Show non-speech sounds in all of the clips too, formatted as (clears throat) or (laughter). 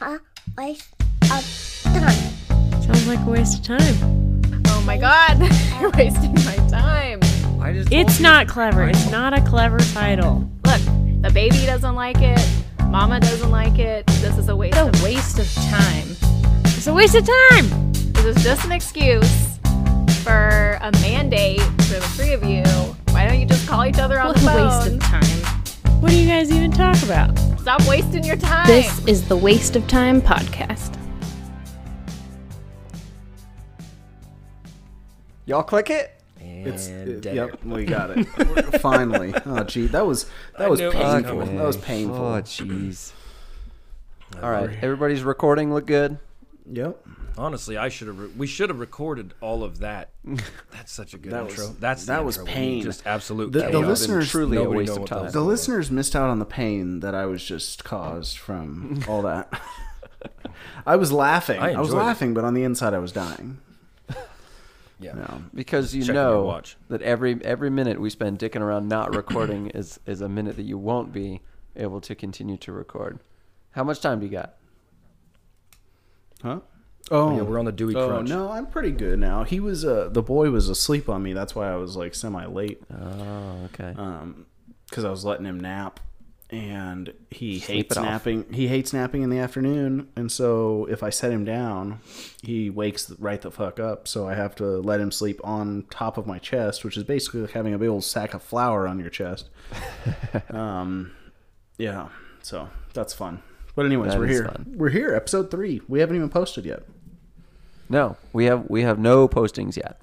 a waste of time. Sounds like a waste of time. Oh my god, (laughs) you're wasting my time. I just It's not clever. It's not a clever title. Look, the baby doesn't like it. Mama doesn't like it. This is a waste a of waste of time. It's a waste of time. This is just an excuse for a mandate for the three of you. Why don't you just call each other on What the a waste of time. What do you guys even talk about? Stop wasting your time. This is the Waste of Time podcast. Y'all click it. It's And it- dead yep, we got it. (laughs) Finally. Oh gee, that was that was was painful. coming. That was painful. Oh, jeez. All right, everybody's recording. Look good. Yep. Honestly, I should have. Re- we should have recorded all of that. (laughs) That's such a good That was- intro. That's the that was intro. pain. Just absolute. The- the chaos. listeners- truly a waste of time. The listeners missed out on the pain that I was just caused from all that. I was laughing. I I, was enjoyed it. laughing, but on the inside I was dying. (laughs) Yeah. No. because you Checking know watch. that every every minute we spend dicking around not recording is is a minute that you won't be able to continue to record. How much time do you got? Huh? Oh, yeah, we're on the Dewey oh, Crunch. no, I'm pretty good now. He was uh the boy was asleep on me. That's why I was like semi late. Oh, okay. um because I was letting him nap, and he Sleep hates it off. napping. He hates napping in the afternoon, and so if I set him down, he wakes right the fuck up. So I have to let him sleep on top of my chest, which is basically like having a big old sack of flour on your chest. (laughs) um, yeah, so that's fun. But anyways, That we're is here. fun. We're here, episode three. We haven't even posted yet. no, we have we have no postings yet.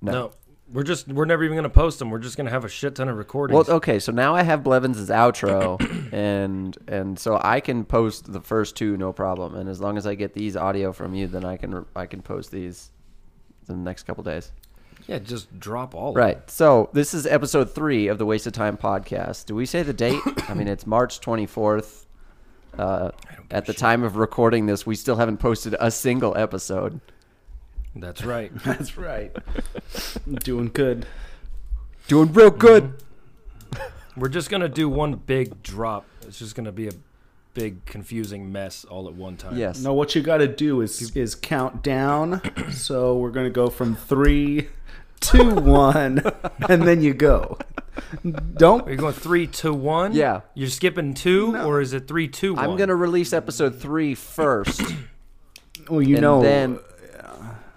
No. No, we're just. We're never even gonna post them. We're just gonna have a shit ton of recordings. Well, okay, so now I have Blevins' outro, (coughs) and and so I can post the first two no problem, and as long as I get these audio from you, then I can I can post these in the next couple days. yeah, just drop all. Of Right. So this is episode three of the Waste of Time podcast. Do we say the date? (coughs) I mean, it's March twenty fourth. Uh, at the time of recording this, we still haven't posted a single episode. That's right. (laughs) That's right. (laughs) Doing good. Doing real good. we're just gonna do one big drop. It's just gonna be a big confusing mess all at one time. Yes. No, what you got to do is is count down. (clears throat) so we're gonna go from three, two, one, and then you go. Don't. Are you going three, two, one? Yeah. You're skipping two, or is it three, two, one? I'm gonna release episode three first, (clears throat) Well, you and know. then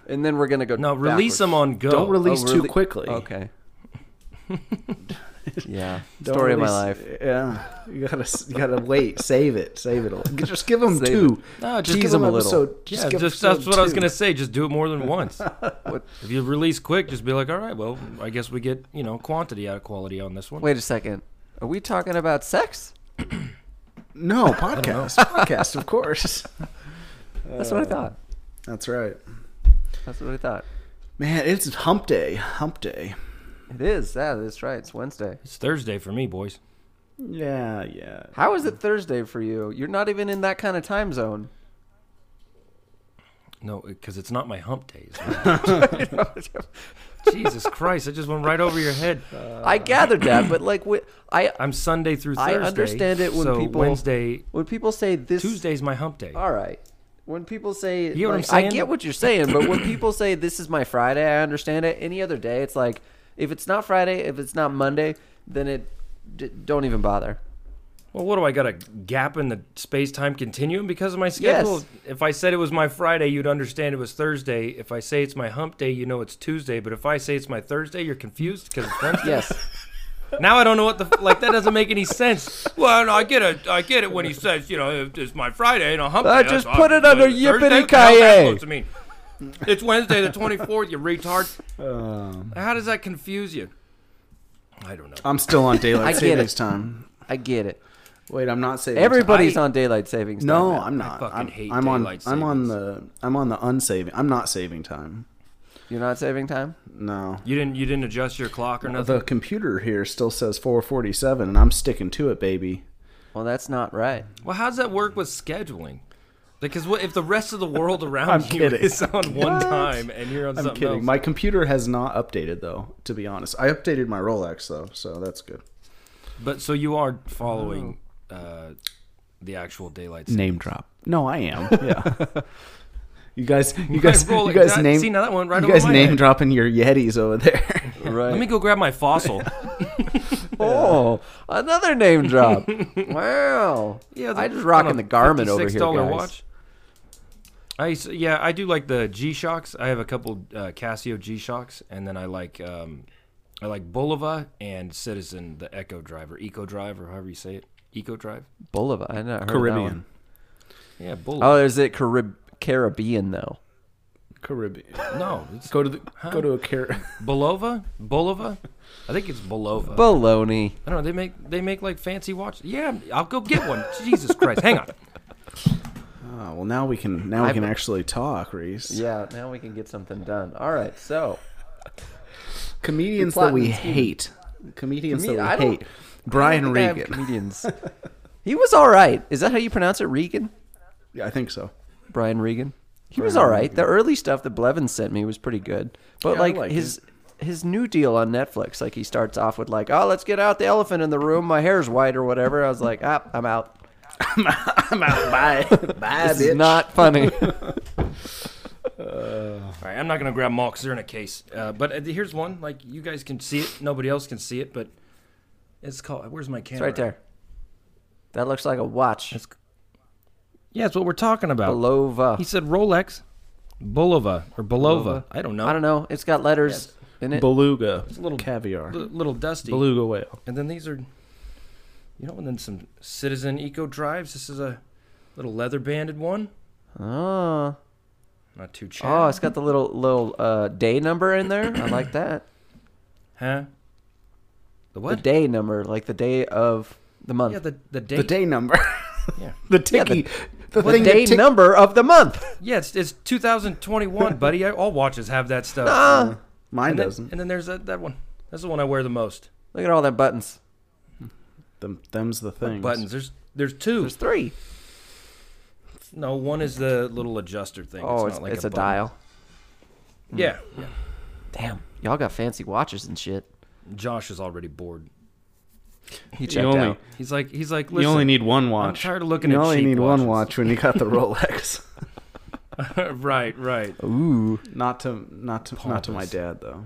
and then we're gonna go. no release them on go. don't release Oh, too really? quickly. Okay. (laughs) (laughs) yeah. Don't Story of my life. Yeah, you gotta you gotta wait. Save it. Save it. All. Just give them Save two. No, Just tease give them them a little. episode. Just yeah, give just episode that's what I was gonna say. Just do it more than once. (laughs) What- If you release quick, just be like, all right, well, I guess we get you know quantity out of quality on this one. Wait a second. Are we talking about sex? No podcast. (laughs) podcast, of course. That's what I thought. That's right. That's what I thought. Man, it's hump day. Hump day. It is. Yeah, that's right. It's Wednesday. It's Thursday for me, boys. Yeah, yeah. How is it Thursday for you? You're not even in that kind of time zone. No, because it's not my hump days. (laughs) (laughs) Jesus Christ! I just went right over your head. I gathered that, but like, wh- I I'm Sunday through Thursday. I understand it when so people- Wednesday, when people say this Tuesday's my hump day. All right. When people say, You get what I'm like, I get what you're saying, but when people say this is my Friday, I understand it. Any other day, it's like if it's not Friday, if it's not Monday, then it d- don't even bother. Well, what do I got a gap in the space time continuum because of my schedule? Yes. If I said it was my Friday, you'd understand it was Thursday. If I say it's my hump day, you know it's Tuesday. But if I say it's my Thursday, you're confused because it's Wednesday. Yes. (laughs) Now I don't know what the like. That doesn't make any sense. Well, no, I get it. I get it when he says, you know, it's my Friday and a hump day. I just put it under Thursday? What the hell's that yippee-ki-yay. supposed to mean? It's Wednesday the twenty fourth. You retard. Um, How does that confuse you? I don't know. I'm still on I daylight get savings it. time. I get it. Wait, I'm not saving. Everybody's time. on daylight savings. time No, now. I'm not. fucking I'm, hate I'm on. daylight I'm on savings. the. I'm on the unsaving. I'm not saving time. You're not saving time. No. You didn't. You didn't adjust your clock or nothing. The computer here still says 447, and I'm sticking to it, baby. Well, that's not right. Well, how does that work with scheduling? Because what if the rest of the world (laughs) around I'm you kidding. is on one time and you're on I'm something kidding. else? My computer has not updated though. To be honest, I updated my Rolex though, so that's good. But so you are following uh, the actual daylight. Name drop. No, I am. (laughs) Yeah. you guys, you My guys, Rolex- you guys name. see, now that went right you over guys my name head. dropping your Yetis over there. (laughs) Right. Let me go grab my fossil. Oh, another name drop. wow. Yeah, I just rocking the Garmin over here, $56 guys. watch. I yeah, I do like the G Shocks. I have a couple uh, Casio G Shocks, and then I like um, I like Bulova and Citizen, the Echo Drive or Eco Drive or however you say it, Eco Drive. Boulevard. I not heard Of that Caribbean. one. Yeah, Bulova. Oh, is it Carib- Caribbean though? Caribbean. (laughs) no, it's Go to the go to a car. Bulova. Bulova. I think it's Bulova. Baloney. I don't know. They make they make like fancy watches. Yeah, I'll go get one. Jesus Christ! Hang on. (laughs) Oh, well, now we can now we I- can actually talk, Reese. Yeah, now we can get something done. All right, so Comedians that we plotting and scheming. hate. Comedians Comed- that we hate. Brian I don't think I have Regan. comedians. (laughs) he was all right. Is that how you pronounce it, Regan? Yeah, I think so. Brian Regan. He was all right. The early stuff that Blevins sent me was pretty good, but Yeah, like liked his his new deal on Netflix, like he starts off with like, "Oh, let's get out the elephant in the room. My hair's white or whatever." I was like, "Ah, I'm out. I'm out. Bye. (laughs) Bye, This bitch. is not funny." (laughs) All right, I'm not gonna grab them all because they're in a case. Uh, but uh, here's one. Like you guys can see it. Nobody else can see it, but it's called. Where's my camera? it's right there. That looks like a watch. It's- Yeah, it's what we're talking about. Belova. He said Rolex, Bulova or Belova. I don't know. I don't know. It's got letters in it. Beluga. It's a little caviar. Li- little dusty. Beluga whale. And then these are, you know, and then some Citizen Eco Drives. This is a little leather banded one. Oh, Not too chat. oh, it's got the little little uh, day number in there. I like that. (coughs) huh? The what? The day number, like the day of the month. yeah, the the date. The day number. (laughs) Yeah. the ticky. the, the thing day tick- number of the month. Yeah, it's, it's 2021, (laughs) buddy. All watches have that stuff. Ah, Mine and then, doesn't. And then there's that, that one. That's the one I wear the most. look at all them buttons. Them, them's the things. Buttons. There's there's two. There's three. no, one is the little adjuster thing. Oh, it's, it's, not like it's a, button. dial. Yeah, yeah. Damn, y'all got fancy watches and shit. Josh is already bored. He checked only, out. He's like he's like. Listen. You only need one watch. I'm tired of looking you at only cheap need watches. one watch when you got the Rolex. (laughs) (laughs) right, right. Ooh, not to not to not to my dad though.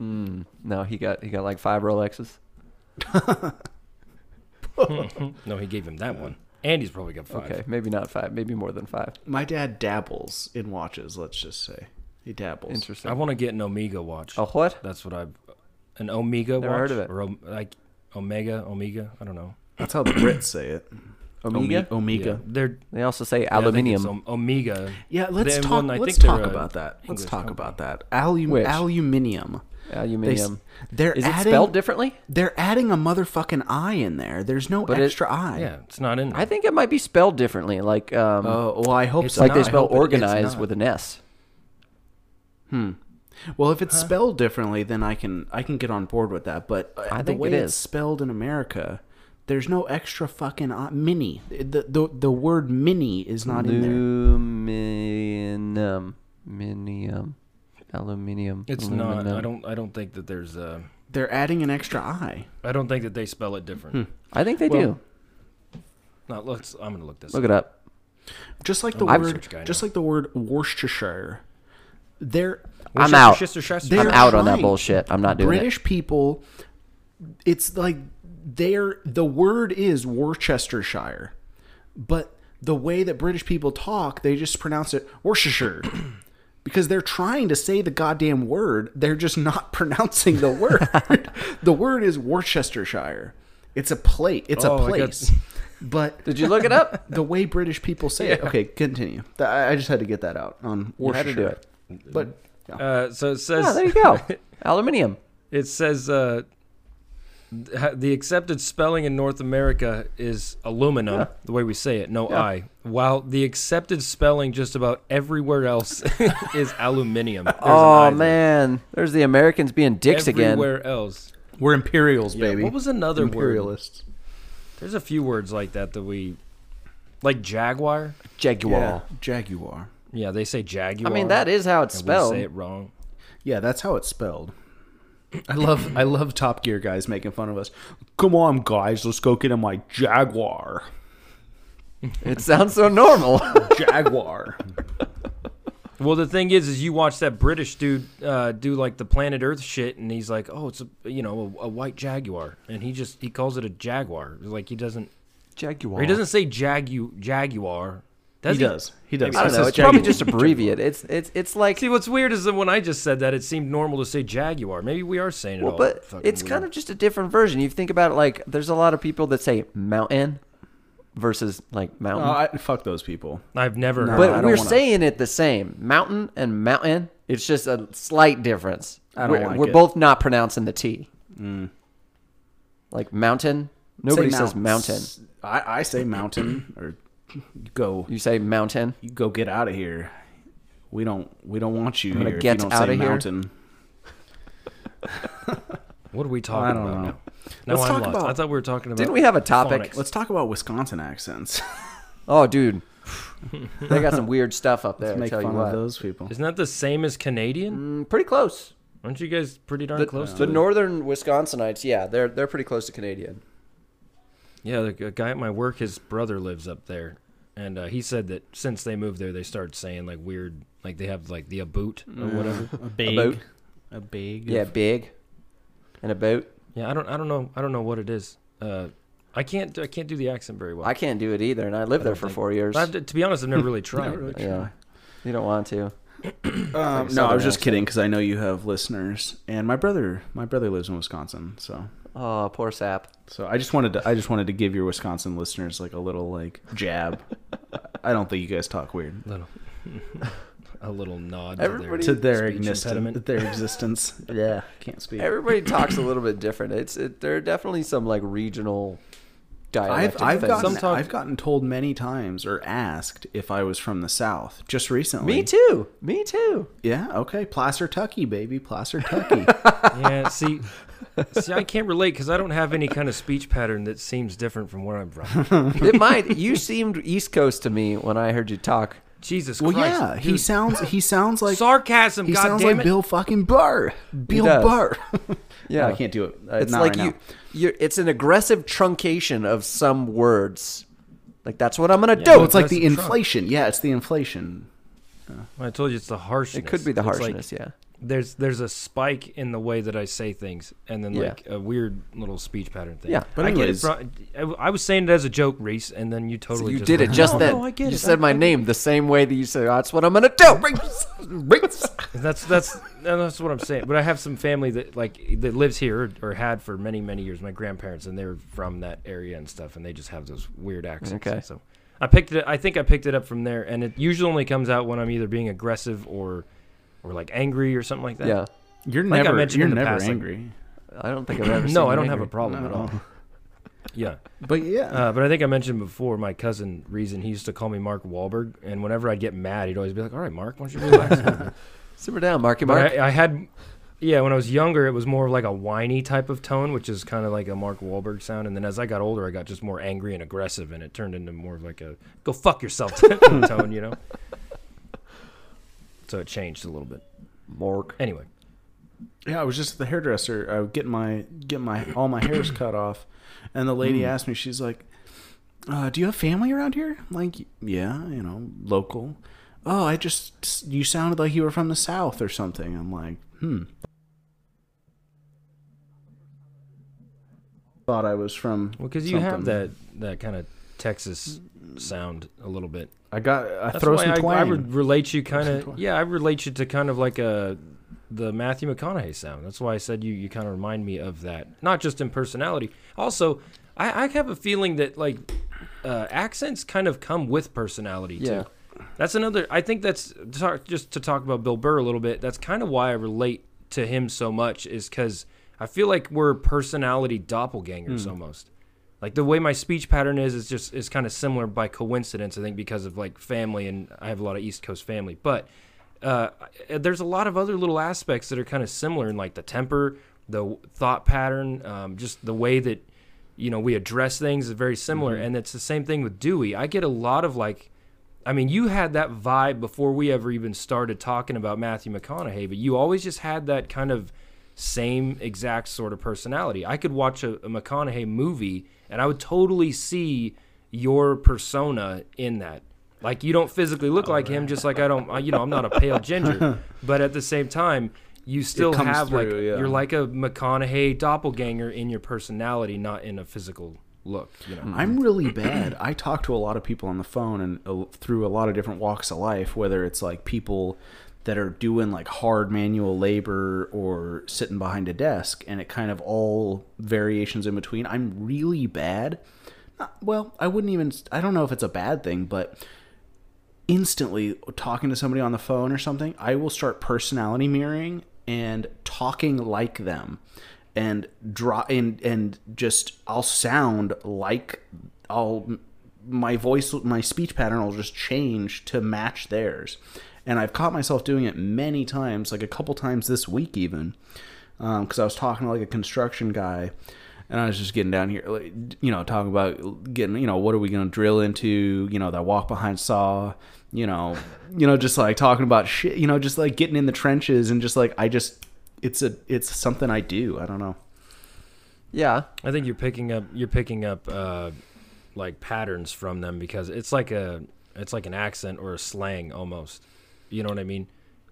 mm, no, he got he got like five Rolexes. (laughs) (laughs) No, he gave him that one. Andy's probably got five. Okay, maybe not five, maybe more than five. My dad dabbles in watches. Let's just say he dabbles. Interesting. I want to get an Omega watch. A what? That's what I've. An Omega Never watch. heard of it. Or Om- like Omega, Omega. I don't know. That's how the Brits say it. (clears throat) Omega. Ome- Omega. Yeah, they're They also say yeah, I think it's aluminium. Om- Omega. Yeah, let's Then talk. one, I let's think they're talk a about that. Let's English talk company. about that. Alum- Which? aluminium. They, s- aluminium. they're Is it spelled differently? They're adding a motherfucking I in there. There's no But it- extra I. Yeah, it's not in. There. I think it might be spelled differently, like um, Oh, well, I hope It's so. like not. they spell hope it- organized with an S. Hmm. Well, if it's spelled differently, then I can I can get on board with that. But uh, I the think way it it's spelled in America, there's no extra fucking I. mini. The, the the word mini is not in there. Aluminium, minium, aluminium. it's not. I don't. I don't think that there's a. They're adding an extra I. I don't think that they spell it different. Hmm. I think they Well, do. No, let's. I'm gonna look this. Look up. it up. Just like the I'm word, just now. like the word Worcestershire. They're I'm out. They're I'm out on that bullshit. I'm not doing it. British people. It's like they're the word is Worcestershire, but the way that British people talk, they just pronounce it Worcestershire. (clears throat) Because they're trying to say the goddamn word, they're just not (laughs) pronouncing the word. the word is Worcestershire. It's a plate. It's Oh, a I got- place. But. Did you look it up? (laughs) the way British people say it. Okay, continue. I I just had to get that out on You had to do Worcestershire. it. But yeah. Uh, so it says. Ah, there you go. (laughs) aluminium. It says uh, th- the accepted spelling in North America is aluminum, Yeah. the way we say it, no Yeah. I. While the accepted spelling just about everywhere else (laughs) is aluminium. There's an I Oh there. man, there's the Americans being dicks again. Everywhere else. we're Imperials, Yeah, baby. What was another word? Imperialists? There's a few words like that that we, like jaguar. Jaguar. Yeah, Jaguar. Yeah, they say jaguar. I mean, that is how it's and we spelled. say it wrong. Yeah, that's how it's spelled. I love I love Top Gear guys making fun of us. Come on, guys, let's go get in my Jaguar. It sounds so normal. (laughs) Jaguar. Well, the thing is, is you watch that British dude uh, do like the planet Earth shit, and he's like, "Oh, it's a you know a, a white jaguar," and he just he calls it a jaguar. Like he doesn't Jaguar. or he doesn't say jagu jaguar. He does. He does. I don't know. says It's probably just abbreviate. It's it's it's like See, what's weird is that when I just said that, it seemed normal to say jaguar. Maybe we are saying it well, all. but it's weird. kind of just a different version. You think about it, like there's a lot of people that say mountain versus like mountain. Oh, I, fuck those people. I've never No, heard. but we're wanna- saying it the same. Mountain and mountain. It's just a slight difference. I don't we're like we're it. both not pronouncing the T. Mm. Like mountain. Nobody Say says mounts. mountain. I, I say mountain or go. You say mountain. You go get out of here. We don't. We don't want you gonna here. if get you don't outta say here. mountain. (laughs) What are we I talking don't about know. now? No, Let's I'm talk lost. about- I thought we were talking about. Didn't we have a topic? phonics. Let's talk about Wisconsin accents. (laughs) Oh, dude. they got some weird stuff up (laughs) there. Let's I make tell you fun what. of those people. Isn't that the same as Canadian? Mm, pretty close. Aren't you guys pretty darn The, close the to it? northern Wisconsinites, yeah, they're they're pretty close to Canadian. Yeah, the a guy at my work, his brother lives up there, and uh, he said that since they moved there, they started saying like weird, like they have like the aboot or whatever. (laughs) A big. A boat? A big. Yeah, big. And a boat. Yeah, I don't, I don't know, I don't know what it is. Uh, I can't, I can't do the accent very well. I can't do it either, and I lived there don't for think- four years. But I've, to be honest, I've never really (laughs) tried. really yeah, you don't want to. (clears throat) Um, no, I southern was just accent. kidding because I know you have listeners, and my brother, my brother lives in Wisconsin, so Oh, poor sap. so I just wanted to, I just wanted to give your Wisconsin listeners like a little like jab. I don't think you guys talk weird little, (laughs) a little nod Everybody- to to their their existence. (laughs) Their existence. yeah, can't speak. Everybody (clears throat) talks a little bit different. It's it, there are definitely some like regional I've. I've gotten talk- I've gotten told many times or asked if I was from the South just recently. Me too. Me too. Yeah. Okay. Placer Tucky, baby. Placer Tucky. (laughs) Yeah, see, (laughs) see, I can't relate because I don't have any kind of speech pattern that seems different from where I'm from. (laughs) It might. You seemed East Coast to me when I heard you talk. Jesus well, Christ! yeah. He dude. sounds he sounds like sarcasm. he God sounds damn like it. Bill fucking Burr. Bill does. Burr. (laughs) Yeah, I can't do it. Uh, It's not like right you, now. you're. It's an aggressive truncation of some words. Like that's what I'm gonna Yeah, do. Oh, it's like the Aggressive Trump. inflation. Yeah, it's the inflation. I told you it's the harshness. it could be the It's like harshness. yeah. There's there's a spike in the way that I say things, and then Yeah. like a weird little speech pattern thing. Yeah, but I get it. anyways- From, I I was saying it as a joke, Reese, and then you totally you just did it just "No, then. No, I get you it. said I- my I- name the same way that you said. Oh, that's what I'm gonna do. (laughs) Reese. Reese. That's that's and that's what I'm saying. But I have some family that like that lives here or, or had for many many years. My grandparents and they're from that area and stuff, and they just have those weird accents. Okay. So I picked it. I think I picked it up from there, and it usually only comes out when I'm either being aggressive or or like angry or something like that. yeah. You're Like I never mentioned you're in the never past, like- angry. I don't think I've ever. (clears throat) seen No, I don't have a angry. problem at all. (laughs) Yeah. But yeah. Uh, but I think I mentioned before my cousin Reason he used to call me Mark Wahlberg, and whenever I'd get mad, he'd always be like, "All right, Mark, why don't you relax?" a little bit?" (laughs) Simmer down, Marky Mark. But I, I had, yeah, when I was younger, it was more of like a whiny type of tone, which is kind of like a Mark Wahlberg sound. And then as I got older, I got just more angry and aggressive, and it turned into more of like a "go fuck yourself" (laughs) tone, you know. So it changed a little bit. Mark. Anyway, Yeah, I was just at the hairdresser. I was getting my getting my all my hairs cut off, and the lady asked me. She's like, uh, "Do you have family around here?" I'm like, yeah, you know, local. Oh, I just you sounded like you were from the south or something. I'm like, hmm. Thought I was from. well, because you have something. that that kind of Texas sound a little bit. I got. I That's throw why some I, twang. I would relate you kind of. Yeah, I relate you to kind of like a the Matthew McConaughey sound. That's why I said you you kind of remind me of that. Not just in personality. Also, I, I have a feeling that like uh, accents kind of come with personality Yeah. too. That's another. I think that's talk, just to talk about Bill Burr a little bit. That's kind of why I relate to him so much is because I feel like we're personality doppelgangers almost. Like the way my speech pattern is is just is kind of similar by coincidence. I think because of like family and I have a lot of East Coast family, but uh, there's a lot of other little aspects that are kind of similar in like the temper, the thought pattern, um, just the way that you know we address things is very similar. And it's the same thing with Dewey. I get a lot of like I mean, you had that vibe before we ever even started talking about Matthew McConaughey, but you always just had that kind of same exact sort of personality. I could watch a, a McConaughey movie and I would totally see your persona in that. Like you don't physically look like him, just like I don't. I- You know, I'm not a pale ginger, (laughs) but at the same time, you still comes have like yeah. you're like a McConaughey doppelganger in your personality, not in a physical look. You know. I'm really bad. I talk to a lot of people on the phone and uh, through a lot of different walks of life, whether it's like people that are doing like hard manual labor or sitting behind a desk, and it kind of all variations in between. I'm really bad. Uh, well, I wouldn't even. I don't know if it's a bad thing, but instantly talking to somebody on the phone or something, I will start personality mirroring and talking like them and draw and and just I'll sound like I'll my voice my speech pattern will just change to match theirs. And I've caught myself doing it many times, like a couple times this week even. Because I was talking to like a construction guy and I was just getting down here, like, you know, talking about getting, you know, what are we going to drill into, you know, that walk behind saw, you know, you know, just like talking about shit, you know, just like getting in the trenches and just like I just, it's a, it's something I do. I don't know. Yeah. I think you're picking up you're picking up uh, like patterns from them because it's like a it's like an accent or a slang almost. You know what I mean?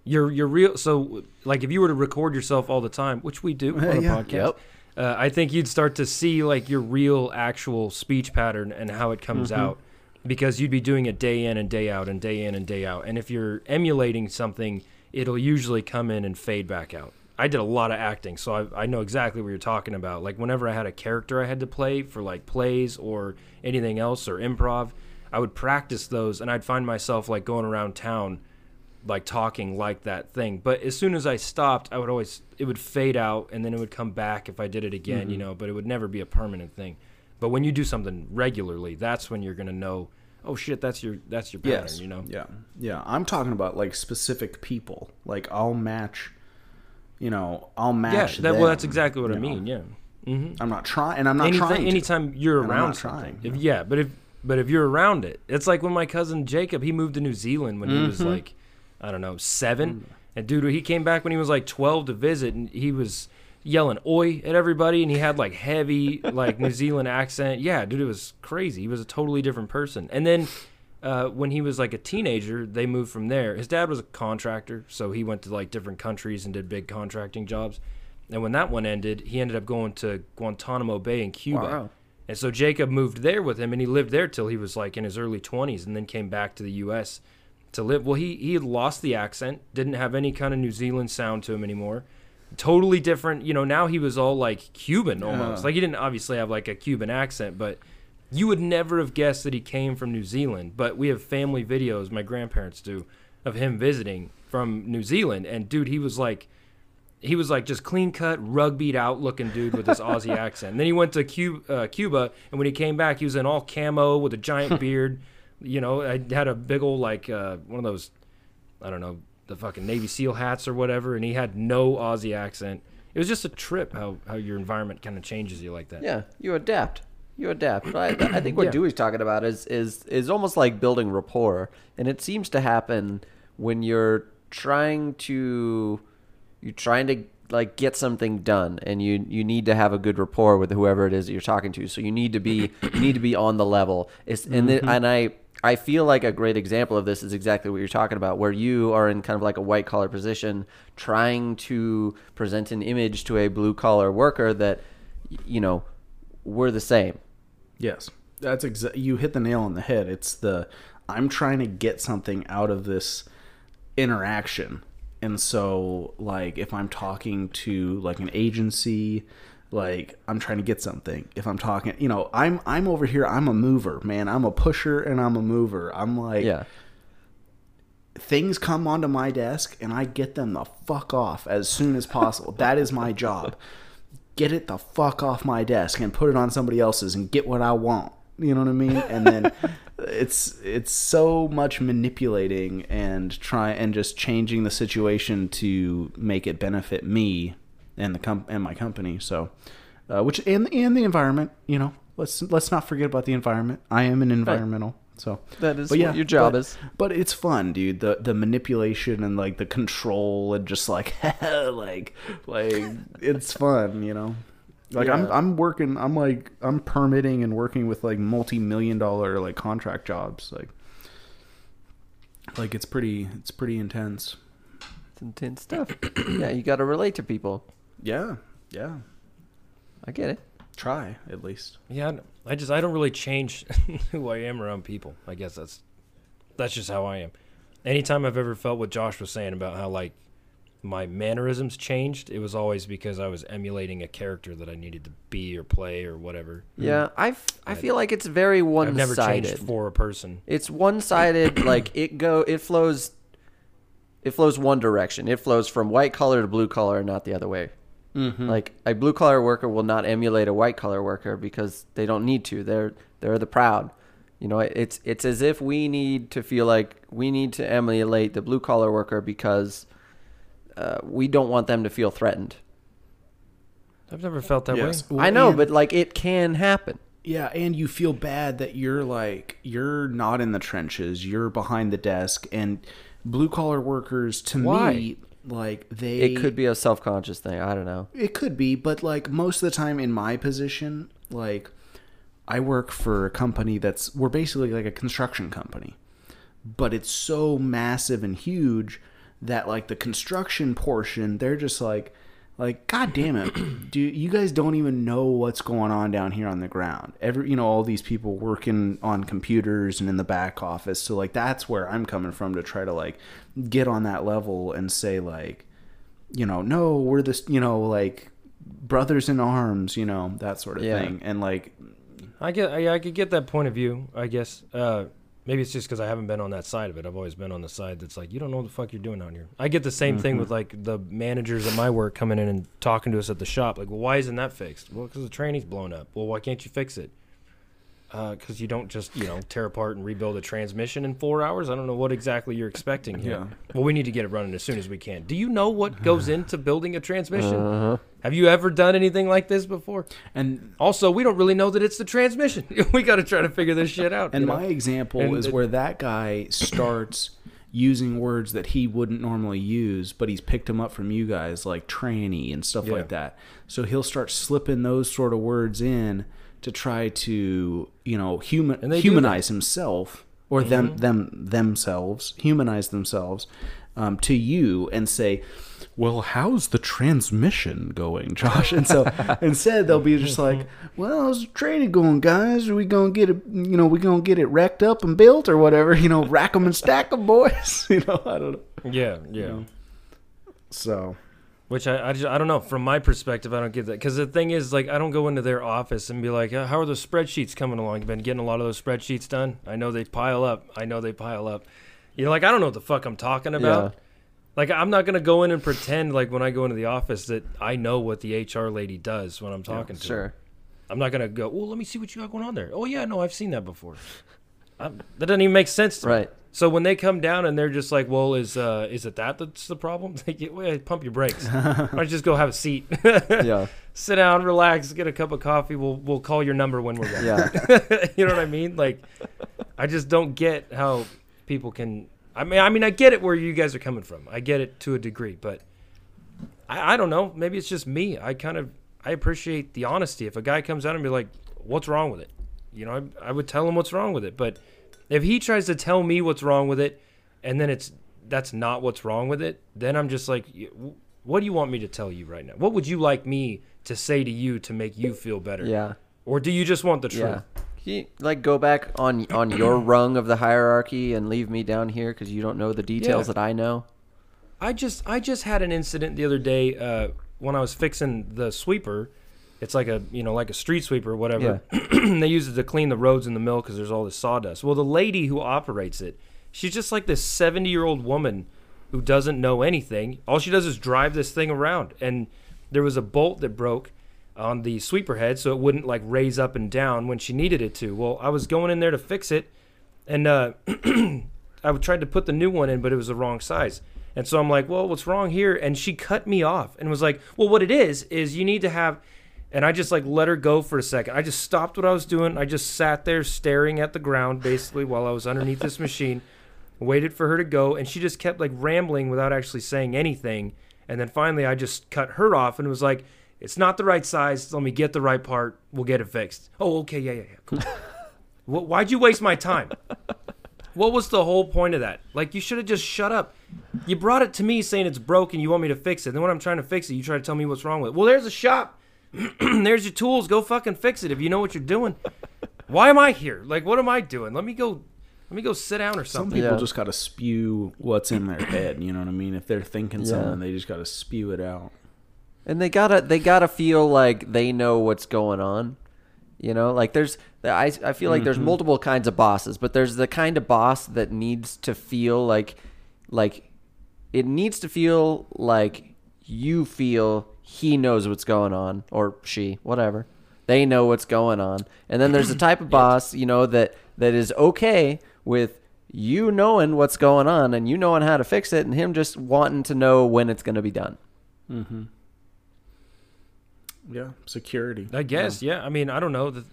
You're you're real. So like if you were to record yourself all the time, which we do (laughs) on a Yeah. podcast, Yep. uh, I think you'd start to see like your real actual speech pattern and how it comes Mm-hmm. out because you'd be doing it day in and day out and day in and day out. And if you're emulating something, it'll usually come in and fade back out. I did a lot of acting, so I, I know exactly what you're talking about. Like whenever I had a character I had to play for like plays or anything else or improv, I would practice those and I'd find myself like going around town like talking like that thing. But as soon as I stopped, I would always it would fade out and then it would come back if I did it again, you know, but it would never be a permanent thing. But when you do something regularly, that's when you're going to know, oh shit, that's your that's your pattern, you know. Yeah. Yeah. I'm talking about like specific people. Like I'll match, you know, I'll Yeah, match. that, well that's exactly what I you know. mean, yeah. Mhm. I'm not trying, and I'm not anytime, trying. to. anytime you're And around trying, If, yeah. yeah, but if but if you're around it, it's like when my cousin Jacob he moved to New Zealand when he was Mm-hmm. like, I don't know, seven, Mm. and dude, he came back when he was like twelve to visit, and he was yelling "oi" at everybody, and he had like heavy like New Zealand accent. Yeah, dude, it was crazy. He was a totally different person. And then. Uh, when he was like a teenager, they moved from there. His dad was a contractor, so he went to like different countries and did big contracting jobs. And when that one ended, he ended up going to Guantanamo Bay in Cuba. Wow. And so Jacob moved there with him, and he lived there till he was like in his early 20s, and then came back to the U.S. to live. Well, he he had lost the accent, didn't have any kind of New Zealand sound to him anymore. Totally different. You know, now he was all like Cuban almost. Like he didn't obviously have like a Cuban accent, but you would never have guessed that he came from New Zealand. But we have family videos, my grandparents do, of him visiting from New Zealand, and dude, he was like he was like just clean cut, rugbyed out looking dude with this Aussie (laughs) accent. And then he went to Cuba, uh, Cuba, and when he came back, he was in all camo with a giant (laughs) beard. You know, I had a big old like uh, one of those, I don't know, the fucking Navy SEAL hats or whatever, and he had no Aussie accent. It was just a trip how how your environment kind of changes you like that. Yeah, you adapt. You adapt. I, I think what Yeah. Dewey's talking about is is is almost like building rapport, and it seems to happen when you're trying to you're trying to like get something done, and you you need to have a good rapport with whoever it is that you're talking to. So you need to be you need to be on the level. It's and the, and I. I feel like a great example of this is exactly what you're talking about, where you are in kind of like a white collar position, trying to present an image to a blue collar worker that, you know, we're the same. Yes, that's exactly. you hit the nail on the head. It's the I'm trying to get something out of this interaction, and so like if I'm talking to like an agency, like I'm trying to get something. If I'm talking, you know, I'm I'm over here. I'm a mover, man. I'm a pusher and I'm a mover. I'm like Yeah. things come onto my desk and I get them the fuck off as soon as possible. (laughs) that is my job. Get it the fuck off my desk and put it on somebody else's and get what I want. You know what I mean? And then (laughs) it's it's so much manipulating and try and just changing the situation to make it benefit me and the com- and my company. So, uh, which and and the environment. You know, let's let's not forget about the environment. I am an environmental. So That is but what your job but- is. But it's fun, dude. The the manipulation and like the control and just like (laughs) like like it's fun, you know. Like I'm I'm working I'm like I'm permitting and working with like multi-million dollar like contract jobs like like it's pretty it's pretty intense. It's intense stuff. (clears throat) yeah, you got to relate to people. Yeah. Yeah. I get it. Try at least. Yeah, I just I don't really change (laughs) who I am around people. I guess that's that's just how I am. Anytime I've ever felt what Josh was saying about how like my mannerisms changed, it was always because I was emulating a character that I needed to be or play or whatever. Yeah, mm. I I feel like it's very one I've never one-sided. changed for a person. It's one-sided. (coughs) like it go, it flows. It flows one direction. It flows from white collar to blue collar, not the other way. Mm-hmm. Like a blue collar worker will not emulate a white collar worker because they don't need to. They're they're the proud. You know, it's it's as if we need to feel like we need to emulate the blue collar worker because uh, we don't want them to feel threatened. I've never felt that Yes. way. I know, and- but like it can happen. Yeah, and you feel bad that you're like you're not in the trenches, you're behind the desk and blue collar workers to Why? me like they It could be a self conscious thing. I don't know. It could be, but like most of the time in my position, like I work for a company that's we're basically like a construction company. But it's so massive and huge that like the construction portion, they're just like like god damn it. (clears throat) Do you guys don't even know what's going on down here on the ground. Every you know all these people working on computers and in the back office. So like that's where I'm coming from to try to like get on that level and say like you know, no, we're this, you know, like brothers in arms, you know, that sort of Yeah. thing. And like, I get I, I could get that point of view. I guess uh, maybe it's just because I haven't been on that side of it. I've always been on the side that's like you don't know what the fuck you're doing out here. I get the same thing with like the managers at my work coming in and talking to us at the shop. Like, well, why isn't that fixed? Well, because the training's blown up. Well, why can't you fix it? Because you don't just you know tear apart and rebuild a transmission in four hours. I don't know what exactly you're expecting here. Yeah. Well, we need to get it running as soon as we can. Do you know what goes (sighs) into building a transmission? Uh-huh. Have you ever done anything like this before? and Also, we don't really know that it's the transmission. (laughs) we got to try to figure this shit out. and you know? my example And is it- where that guy starts using words that he wouldn't normally use, but he's picked them up from you guys, like tranny and stuff Yeah. like that. So he'll start slipping those sort of words in to try to, you know, human humanize himself or them them themselves, humanize themselves um, to you and say, well, how's the transmission going, Josh? And so (laughs) instead they'll be just like, well, how's the training going, guys? Are we gonna get it? You know, we gonna get it wrecked up and built or whatever? You know, rack them and stack them, boys. (laughs) You know, I don't know. yeah, yeah. So Which I, I, just, I don't know. From my perspective, I don't get that. Because the thing is, like, I don't go into their office and be like, "Uh, how are those spreadsheets coming along? You've been getting a lot of those spreadsheets done? I know they pile up. I know they pile up. You're like, I don't know what the fuck I'm talking about. Yeah. Like, I'm not going to go in and pretend, like, when I go into the office that I know what the HR lady does when I'm talking to her. Sure. I'm not going to go, well, let me see what you got going on there. Oh, yeah, no, I've seen that before. I'm, that doesn't even make sense to me. Right. So when they come down and they're just like, "Well, is uh, is it that that's the problem?" (laughs) Like, yeah, well, pump your brakes. (laughs) You just go have a seat, (laughs) Yeah. sit down, relax, get a cup of coffee. We'll we'll call your number when we're done. Yeah. you know what I mean? Like, I just don't get how people can. I mean, I mean, I get it where you guys are coming from. I get it to a degree, but I, I don't know. Maybe it's just me. I kind of I appreciate the honesty. If a guy comes out and be like, "What's wrong with it?" You know, I, I would tell him what's wrong with it. But if he tries to tell me what's wrong with it, and then it's that's not what's wrong with it, then I'm just like, "What do you want me to tell you right now? What would you like me to say to you to make you feel better?" Yeah. Or do you just want the truth? Yeah. Can you like go back on on your (clears throat) rung of the hierarchy and leave me down here because you don't know the details Yeah. that I know? I just I just had an incident the other day uh, when I was fixing the sweeper. It's like a you know like a street sweeper or whatever. (clears throat) they use it to clean the roads in the mill because there's all this sawdust. Well, the lady who operates it, she's just like this 70 year old woman who doesn't know anything. All she does is drive this thing around. And there was a bolt that broke on the sweeper head, so it wouldn't like raise up and down when she needed it to. Well, I was going in there to fix it, and uh, (clears throat) I tried to put the new one in, but it was the wrong size. And so I'm like, well, what's wrong here? And she cut me off and was like, well, what it is, is you need to have. And I just like let her go for a second. I just stopped what I was doing. I just sat there staring at the ground basically while I was underneath this machine, waited for her to go. And she just kept like rambling without actually saying anything. And then finally I just cut her off and was like, It's not the right size. Let me get the right part. We'll get it fixed. Oh, okay, yeah, yeah, yeah. Cool. (laughs) Wh- Why'd you waste my time? What was the whole point of that? Like, you should have just shut up. You brought it to me saying it's broken. You want me to fix it. Then when I'm trying to fix it, you try to tell me what's wrong with it. Well, there's a shop. (clears throat) there's your tools. Go fucking fix it if you know what you're doing. Why am I here? Like, what am I doing? Let me go. Let me go sit down or something. Some people Yeah. just got to spew what's in their head. You know what I mean? If they're thinking Yeah. something, they just got to spew it out. and they gotta they gotta feel like they know what's going on you know like there's i, I feel like there's mm-hmm. multiple kinds of bosses but there's the kind of boss that needs to feel like like it needs to feel like you feel he knows what's going on or she whatever they know what's going on and then there's a type of (clears throat) boss you know that that is okay with you knowing what's going on and you knowing how to fix it and him just wanting to know when it's going to be done Mm-hmm. Yeah, security. I guess, yeah. I mean, I don't know. The,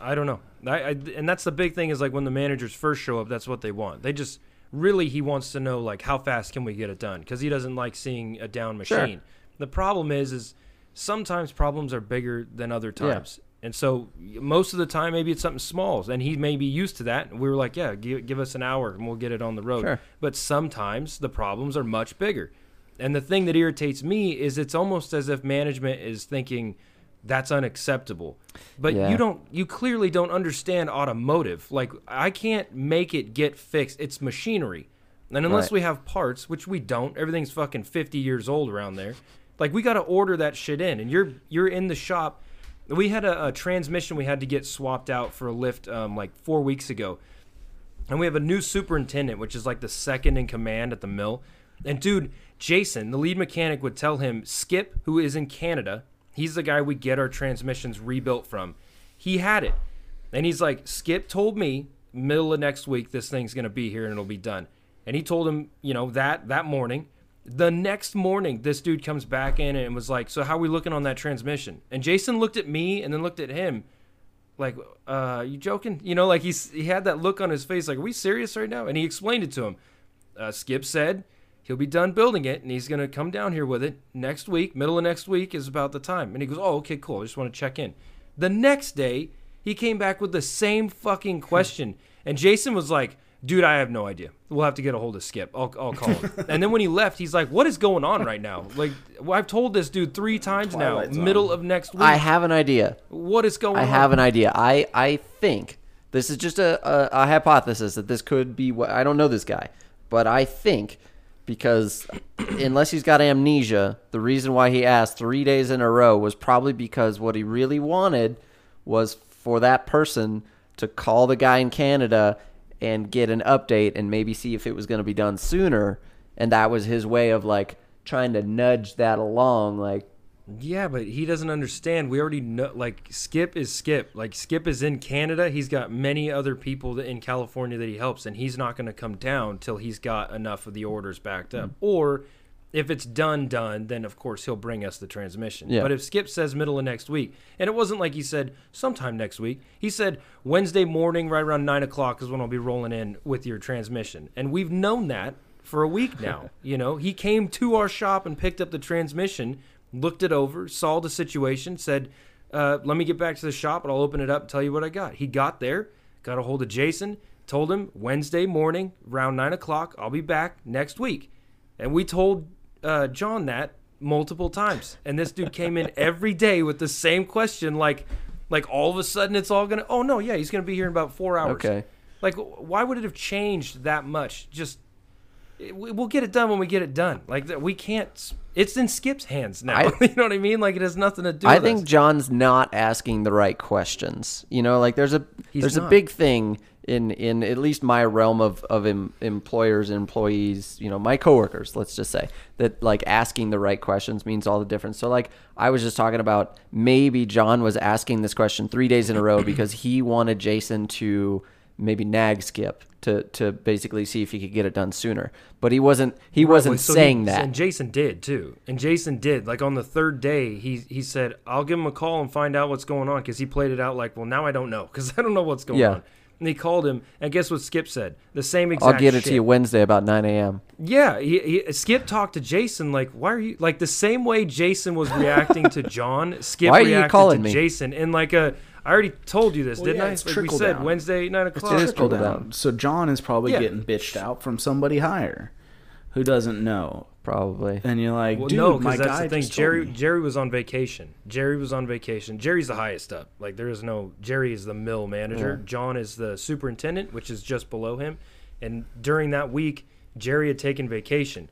I don't know. I, I and that's the big thing is like when the managers first show up, that's what they want. They just really he wants to know like how fast can we get it done because he doesn't like seeing a down machine. Sure. The problem is is sometimes problems are bigger than other Yeah. times. And so most of the time, maybe it's something small, and he may be used to that. And we were like, "Yeah, give, give us an hour, and we'll get it on the road." Sure. But sometimes the problems are much bigger. And the thing that irritates me is it's almost as if management is thinking that's unacceptable. But Yeah. you don't you clearly don't understand automotive. Like I can't make it get fixed. It's machinery. And unless Right. we have parts, which we don't, everything's fucking 50 years old around there. Like we got to order that shit in and you're you're in the shop. We had a, a transmission we had to get swapped out for a lift um, like 4 weeks ago. And we have a new superintendent, which is like the second in command at the mill. And dude, Jason, the lead mechanic, would tell him, Skip, who is in Canada, he's the guy we get our transmissions rebuilt from. He had it. And he's like, Skip told me middle of next week this thing's gonna be here and it'll be done. And he told him, you know, that that morning. The next morning, this dude comes back in and was like, So how we looking on that transmission? And Jason looked at me and then looked at him like uh you joking? You know like he's he had that look on his face like are we serious right now? And he explained it to him. Uh, skip said he'll be done building it and he's to come down here with it next week middle of next week is about the time. And he goes oh okay cool. I just want to check in. The next day he came back with the same fucking question. And jason was like dude i have no idea we'll have to get a hold of skip i'll, I'll call him (laughs) and then when he left he's like what is going on right now like well, i've told this dude three times Twilight now Zone. middle of next week i have an idea what is going on? I on have an idea. I I think this is just a, a, a hypothesis that this could be what I don't know this guy, but I think because (clears throat) unless he's got amnesia, the reason why he asked three days in a row was probably because what he really wanted was for that person to call the guy in Canada and get an update and maybe see if it was going to be done sooner, and that was his way of like trying to nudge that along, like. Yeah, but he doesn't understand. We already know. Like Skip is Skip. Like Skip is in Canada. He's got many other people that in California that he helps, and he's not going to come down till he's got enough of the orders backed up. Mm. Or if it's done, done, then of course he'll bring us the transmission. Yeah. But if Skip says middle of next week, and it wasn't like he said sometime next week. He said Wednesday morning, right around nine o'clock, is when I'll be rolling in with your transmission, and we've known that for a week now. (laughs) you know, he came to our shop and picked up the transmission looked it over, saw the situation, said, uh, "Let me get back to the shop and I'll open it up and tell you what I got." He got there, got a hold of Jason, told him Wednesday morning around nine o'clock, I'll be back next week, and we told uh, John that multiple times, and this dude came in every day with the same question, like, like all of a sudden it's all gonna, oh no, yeah, he's gonna be here in about four hours. Okay. Like, why would it have changed that much? Just we- we'll get it done when we get it done. Like we can't. It's in Skip's hands now. I- (laughs) you know what I mean? Like it has nothing to do. I think us. John's not asking the right questions. You know, like there's a He's there's a big thing in in at least my realm of of em, employers and employees. You know, my coworkers. Let's just say that like asking the right questions means all the difference. So like I was just talking about maybe John was asking this question three days in a row because he wanted Jason to maybe nag Skip to to basically see if he could get it done sooner. But he wasn't he wasn't so saying he- that. And Jason did too. And Jason did. Like on the third day, he he said, "I'll give him a call and find out what's going on," because he played it out like, "Well, now I don't know because (laughs) I don't know what's going Yeah. on." And he called him, and guess what Skip said? The same exact. I'll get it shit. to you Wednesday about 9 a.m. Yeah, he, he, Skip talked to Jason like, "Why are you like the same way Jason was reacting to John? (laughs) Skip Why are you reacted calling to me? Jason in like a. I already told you this, Well, didn't yeah, I? it's Like we said down. Wednesday nine o'clock. It is Trickle trickle down. down. So John is probably Yeah. getting bitched out from somebody higher who doesn't know. Probably. And you're like, Well, dude, no, because that's guy the thing. Jerry me." Jerry was on vacation. Jerry was on vacation. Jerry's the highest up. Like there is no Jerry is the mill manager. John is the superintendent, which is just below him. And during that week, Jerry had taken vacation.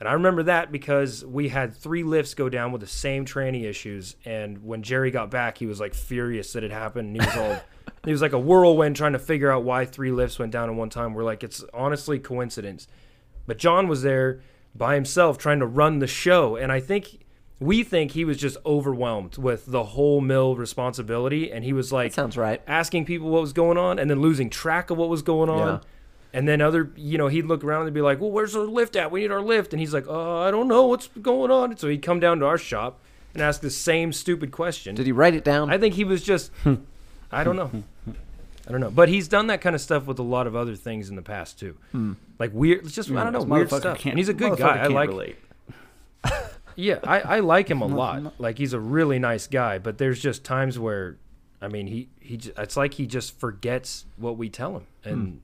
And I remember that because we had three lifts go down with the same tranny issues. And when Jerry got back, he was like furious that it happened. And he was all, (laughs) he was like a whirlwind trying to figure out why three lifts went down at one time. We're like, it's honestly coincidence. But John was there by himself trying to run the show. And I think we think he was just overwhelmed with the whole mill responsibility. And he was like, That sounds right. asking people what was going on and then losing track of what was going on. Yeah. And then other, you know, he'd look around and be like, "Well, where's our lift at? We need our lift." And he's like, "Uh, I don't know what's going on." So he'd come down to our shop and ask the same stupid question. Did he write it down? I think he was just, I don't know, (laughs) I don't know. But he's done that kind of stuff with a lot of other things in the past too, like weird. It's just I don't know, weird stuff. And he's a good guy. I like. relate. (laughs) Yeah, I, I like him a lot. Like he's a really nice guy, but there's just times where, I mean, he he it's like he just forgets what we tell him, and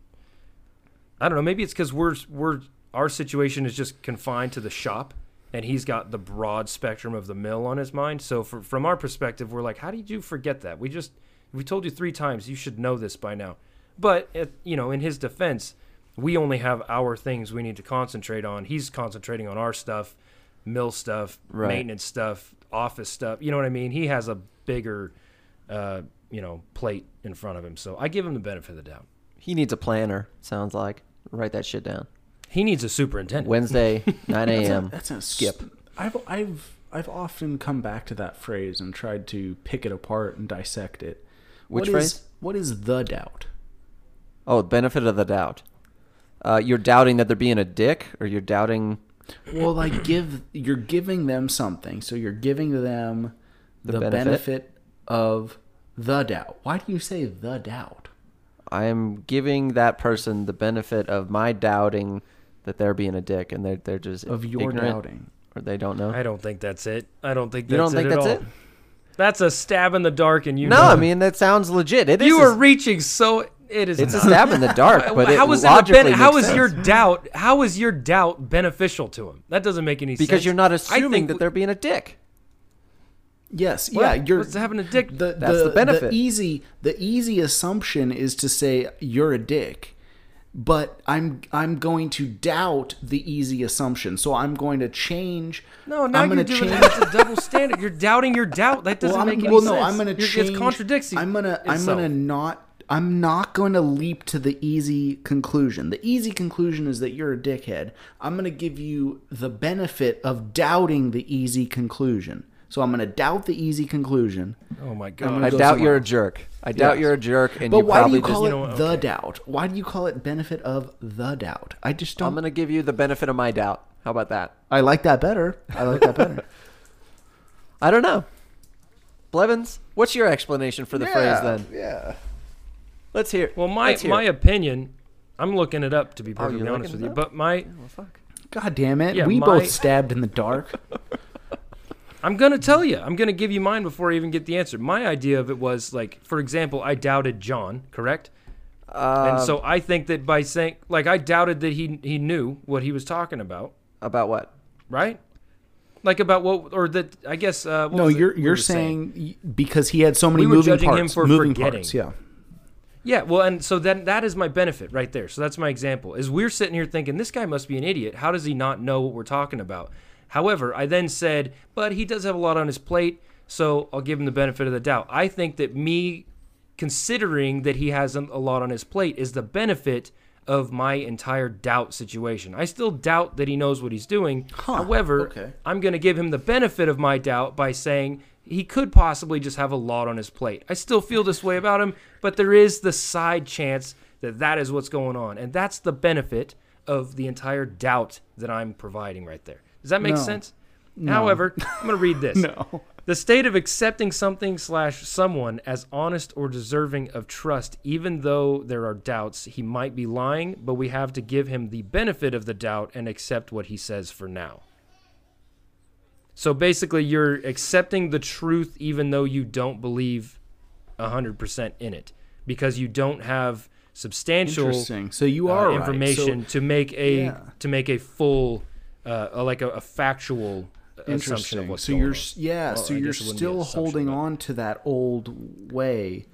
I don't know. Maybe it's because we're we're our situation is just confined to the shop, and he's got the broad spectrum of the mill on his mind. So for, from our perspective, we're like, how did you forget that? We just we told you three times. You should know this by now. But it, you know, in his defense, we only have our things we need to concentrate on. He's concentrating on our stuff, mill stuff, Right. maintenance stuff, office stuff. You know what I mean? He has a bigger, uh, you know, plate in front of him. So I give him the benefit of the doubt. he needs a planner, sounds like. Write that shit down. He needs a superintendent. Wednesday, (laughs) 9 a.m. That's a skip. I've I've I've often come back to that phrase and tried to pick it apart and dissect it. Which What is- phrase? what is the doubt? Oh, benefit of the doubt. Uh, you're doubting that they're being a dick, or you're doubting. Well, like give you're giving them something, so you're giving them The the, benefit? benefit? of the doubt. Why do you say the doubt? I am giving that person the benefit of my doubting that they're being a dick, and they're they're just Of your ignorant, doubting. or they don't know. I don't think that's it. I don't think that's you don't think it at that's all. it? That's a stab in the dark, and you No, know I mean that sounds legit. It is. you a- are reaching so. It is. It's a stab in the dark, (laughs) but it how is it ben- how makes your sense. doubt? How is your doubt beneficial to him? That doesn't make any sense. because you're not I assuming think that they're being a dick. Yes, What? yeah, you're What's having a dick? the, That's the benefit. easy the easy assumption is to say you're a dick. But I'm I'm going to doubt the easy assumption. So I'm going to change No, now I'm you're doing change that's a double standard. You're doubting your doubt. That doesn't well, make any well, sense. no, I'm going to change. It contradicts you. I'm gonna, I'm gonna not. I'm not going to leap to the easy conclusion. The easy conclusion is that you're a dickhead. I'm going to give you the benefit of doubting the easy conclusion. So I'm going to doubt the easy conclusion. Oh my god. I go doubt somewhere you're a jerk. I doubt Yes. you're a jerk, and But you why do probably you just. call you it know what, the okay. doubt? Why do you call it benefit of the doubt? I just don't. I'm gonna give you the benefit of my doubt. How about that? I like that better. I like that better. (laughs) I don't know. Blevins, what's your explanation for the phrase then? Yeah. Let's hear. Well, my hear my opinion, I'm looking it up to be oh, perfectly you're honest with you. up? But my Well, fuck. God damn it. Yeah, we my- both stabbed in the dark. (laughs) I'm gonna tell you. I'm gonna give you mine before I even get the answer. My idea of it was like, for example, I doubted John, correct? Uh, and so I think that by saying, like, I doubted that he he knew what he was talking about, about what? right? Like about what, or that I guess. Uh, what no, was you're we you're were saying, y because he had so many We were moving judging parts. him for moving forgetting. parts, yeah. Yeah, well, and so then that is my benefit right there. So that's my example. Is we're sitting here thinking this guy must be an idiot. How does he not know what we're talking about? However, I then said, but he does have a lot on his plate, so I'll give him the benefit of the doubt. I think that me considering that he has a lot on his plate is the benefit of my entire doubt situation. I still doubt that he knows what he's doing. However, okay. I'm going to give him the benefit of my doubt by saying he could possibly just have a lot on his plate. I still feel this way about him, but there is the side chance that that is what's going on. And that's the benefit of the entire doubt that I'm providing right there. Does that make No. sense? However, I'm going to read this. (laughs) No. The state of accepting something slash someone as honest or deserving of trust, even though there are doubts he might be lying, but we have to give him the benefit of the doubt and accept what he says for now. So basically, you're accepting the truth even though you don't believe 100% in it because you don't have substantial Interesting. So you uh, are right. information So- to make a Yeah. to make a full uh, uh, like a, a factual assumption of what's So going you're on. yeah. Well, so I you're guess it wouldn't be an still holding on to that old way.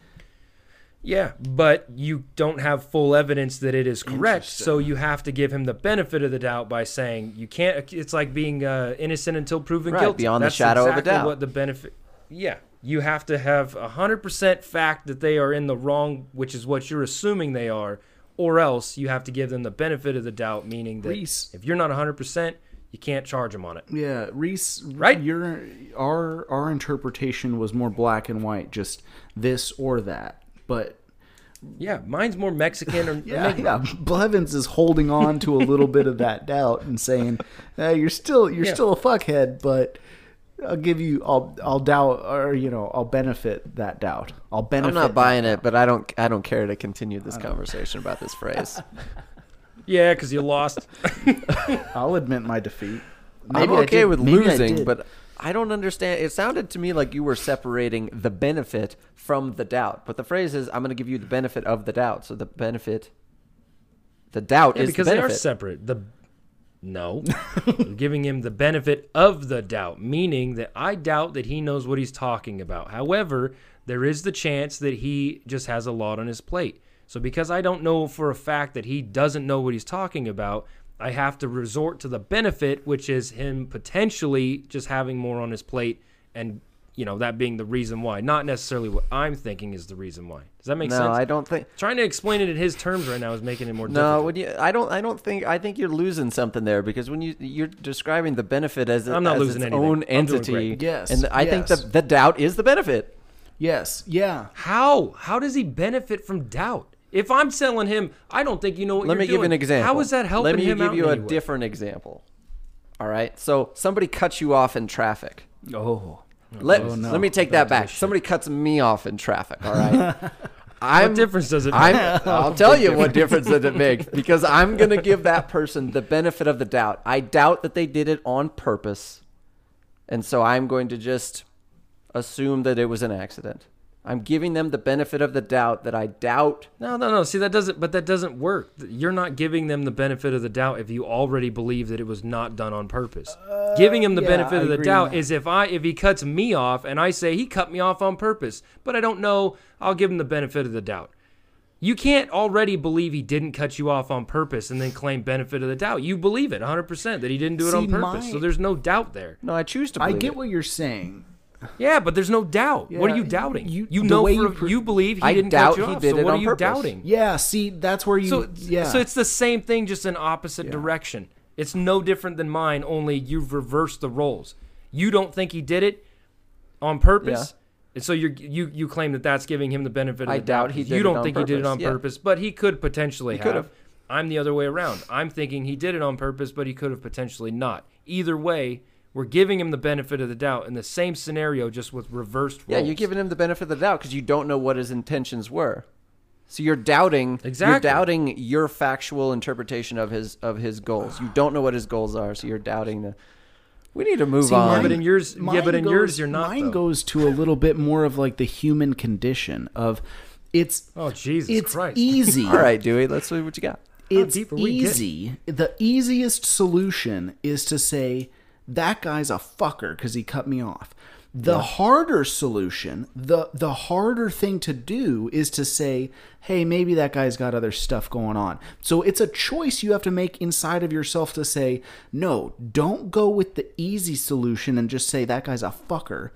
Yeah, but you don't have full evidence that it is correct, so you have to give him the benefit of the doubt by saying you can't. It's like being uh, innocent until proven Right, guilty. beyond the That's shadow of a doubt. What the benefit? Yeah, you have to have hundred percent fact that they are in the wrong, which is what you're assuming they are, or else you have to give them the benefit of the doubt, meaning that Reese. if you're not hundred percent, you can't charge them on it. Yeah, Reese. Right? Your our our interpretation was more black and white, just this or that. But Yeah, mine's more Mexican or (laughs) yeah, enigma. yeah, Blevins is holding on to a little bit of that (laughs) doubt and saying, hey, "You're still you're Yeah. still a fuckhead, but I'll give you I'll I'll doubt or you know I'll benefit that doubt. I'll benefit. I'm not that buying doubt." it, but I don't. I don't care to continue this conversation about this phrase. (laughs) Yeah, because you lost. (laughs) I'll admit my defeat. I'm okay with maybe losing, did. but I don't understand. It sounded to me like you were separating the benefit from the doubt. But the phrase is, "I'm going to give you the benefit of the doubt." So the benefit, the doubt Yeah, is because the they are separate. The no, (laughs) giving him the benefit of the doubt, meaning that I doubt that he knows what he's talking about. However, there is the chance that he just has a lot on his plate. So because I don't know for a fact that he doesn't know what he's talking about, I have to resort to the benefit, which is him potentially just having more on his plate and you know that being the reason why, not necessarily what I'm thinking is the reason why. Does that make no, sense? No i don't think. Trying to explain it in his terms right now is making it more No, difficult. when you, I don't. I don't think. I think you're losing something there because when you you're describing the benefit as, a, I'm not as losing its anything. own entity. Yes, and I think yes. the the doubt is the benefit. yes, yeah. How? How does he benefit from doubt? If I'm selling him, I don't think you know what Let you're me give an example. How is that helping Let me him give out you a any way? different example. All right. So somebody cuts you off in traffic. Oh, Let, Oh, no. let me take that back. Somebody cuts me off in traffic. All right. (laughs) I'm, What difference does it make? I'll (laughs) tell you what difference does it make because I'm going to give that person the benefit of the doubt. I doubt that they did it on purpose. And so I'm going to just assume that it was an accident. I'm giving them the benefit of the doubt that I doubt. No, no, no. See, that doesn't. But that doesn't work. You're not giving them the benefit of the doubt if you already believe that it was not done on purpose. Uh, giving him the yeah, benefit I of the doubt is if I if he cuts me off and I say he cut me off on purpose, but I don't know, I'll give him the benefit of the doubt. You can't already believe he didn't cut you off on purpose and then claim benefit of the doubt. You believe it 100% that he didn't do it See, on purpose. my- so there's no doubt there. No, I choose to I get it. what you're saying. Yeah, but there's no doubt. what are you doubting? you- You, know for you you believe he I didn't doubt cut you he off. did so it what on are you purpose. doubting? Yeah, see, that's where you. So, yeah. so it's the same thing, just in opposite direction. It's no different than mine, only you've reversed the roles. You don't think he did it on purpose, and so you're, you you claim that that's giving him the benefit of I the doubt. doubt he did you don't on think he did it on yeah. purpose, but he could potentially have. have. I'm the other way around. I'm thinking he did it on purpose, but he could have potentially not. Either way, we're giving him the benefit of the doubt in the same scenario, just with reversed roles. Yeah, you're giving him the benefit of the doubt because you don't know what his intentions were. So you're doubting exactly. You're doubting your factual interpretation of his of his goals. You don't know what his goals are, so you're doubting the. We need to move See, on. mine- but in yours- yeah, but in goes- yours you're not, Mine though. goes to a little bit more of like the human condition of it's. Oh, Jesus it's Christ. easy. (laughs) All right, Dewey, let's see what you got. It's deep are we getting? easy. The easiest solution is to say that guy's a fucker because he cut me off. The harder solution, the the harder thing to do is to say, "Hey, maybe that guy's got other stuff going on." So it's a choice you have to make inside of yourself to say, "No, don't go with the easy solution and just say that guy's a fucker."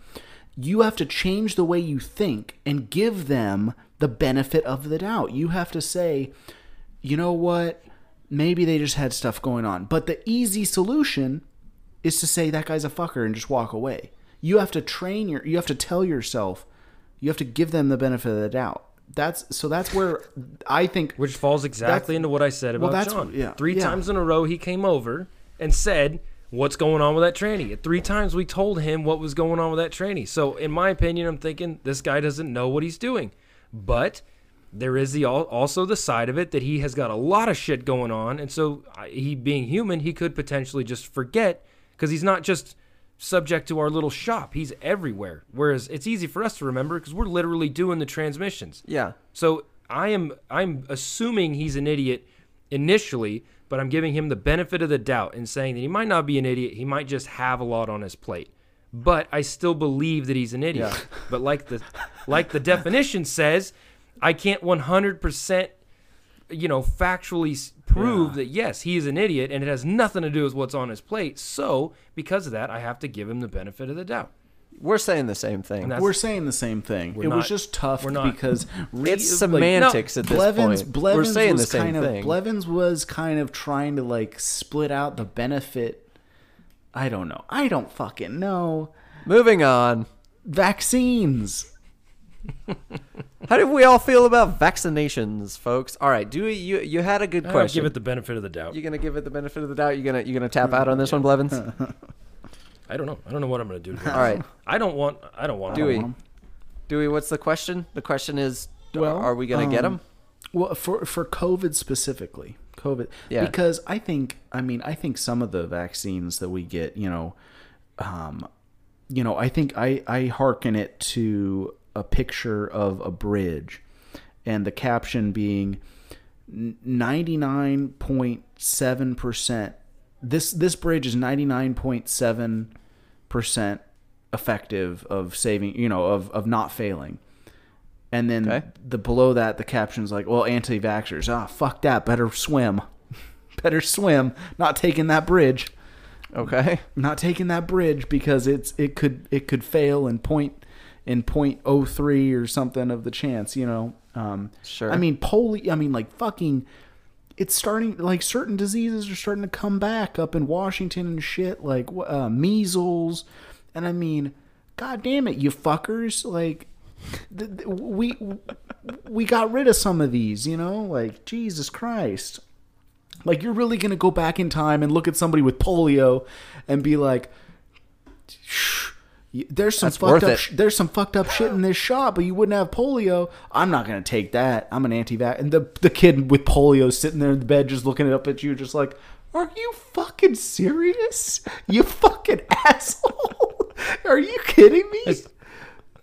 You have to change the way you think and give them the benefit of the doubt. You have to say, you know what? Maybe they just had stuff going on. But the easy solution is to say that guy's a fucker and just walk away. You have to train your you have to tell yourself, you have to give them the benefit of the doubt. That's so that's where I think Which falls exactly into what I said well, about that's- John. yeah, Three yeah. times in a row, he came over and said, what's going on with that tranny. At three times we told him what was going on with that tranny. So in my opinion, I'm thinking this guy doesn't know what he's doing. But there is the also the side of it that he has got a lot of shit going on, and so he being human, he could potentially just forget because he's not just subject to our little shop. He's everywhere. Whereas it's easy for us to remember because we're literally doing the transmissions. Yeah. So I am I'm assuming he's an idiot initially, but I'm giving him the benefit of the doubt and saying that he might not be an idiot. He might just have a lot on his plate. But I still believe that he's an idiot. Yeah. (laughs) But like the like the definition says, I can't 100% you know factually s- prove that yes, he is an idiot and it has nothing to do with what's on his plate. So, because of that, I have to give him the benefit of the doubt. We're saying the same thing. We're saying the same thing. It not- was just tough we're not. because re- it's like, semantics at this Blevins, point. Blevins We're saying was the same kind of thing. Blevins was kind of trying to like split out the benefit. I don't know. I don't fucking know. Moving on. Vaccines. (laughs) How do we all feel about vaccinations, folks? All right, do you you had a good I'll question. give it the benefit of the doubt. You're gonna give it the benefit of the doubt? You gonna you gonna tap out on this one, Blevins? (laughs) I don't know. I don't know what I'm going to do. All right, I don't want. I don't want. Dewey. want 'em. Dewey, what's the question? The question is, Well, are we gonna get um, them? Well, for for COVID specifically, COVID. Yeah. Because I think, I mean, I think some of the vaccines that we get, you know, um, you know, I think I I hearken it to a picture of a bridge, and the caption being ninety nine point seven percent. This this bridge is ninety nine point seven percent effective of saving, you know, of of not failing. And then Okay. the below that the caption's like, well, anti-vaxxers, ah, fuck that, better swim, (laughs) better swim, not taking that bridge, Okay. not taking that bridge because it's it could it could fail and point in point oh three or something of the chance, you know. Um, Sure. I mean, polio. I mean, like fucking. It's starting like certain diseases are starting to come back up in Washington and shit, like uh, measles, and I mean, god damn it, you fuckers! Like, th- th- we we got rid of some of these, you know, like Jesus Christ. Like you're really gonna go back in time and look at somebody with polio and be like, "Shh, "There's some That's fucked up. Sh- there's some fucked up shit in this shop, but you wouldn't have polio. I'm not gonna take that. I'm an anti-vax." And the the kid with polio sitting there in the bed, just looking up at you, just like, "Are you fucking serious? You fucking (laughs) asshole? Are you kidding me?"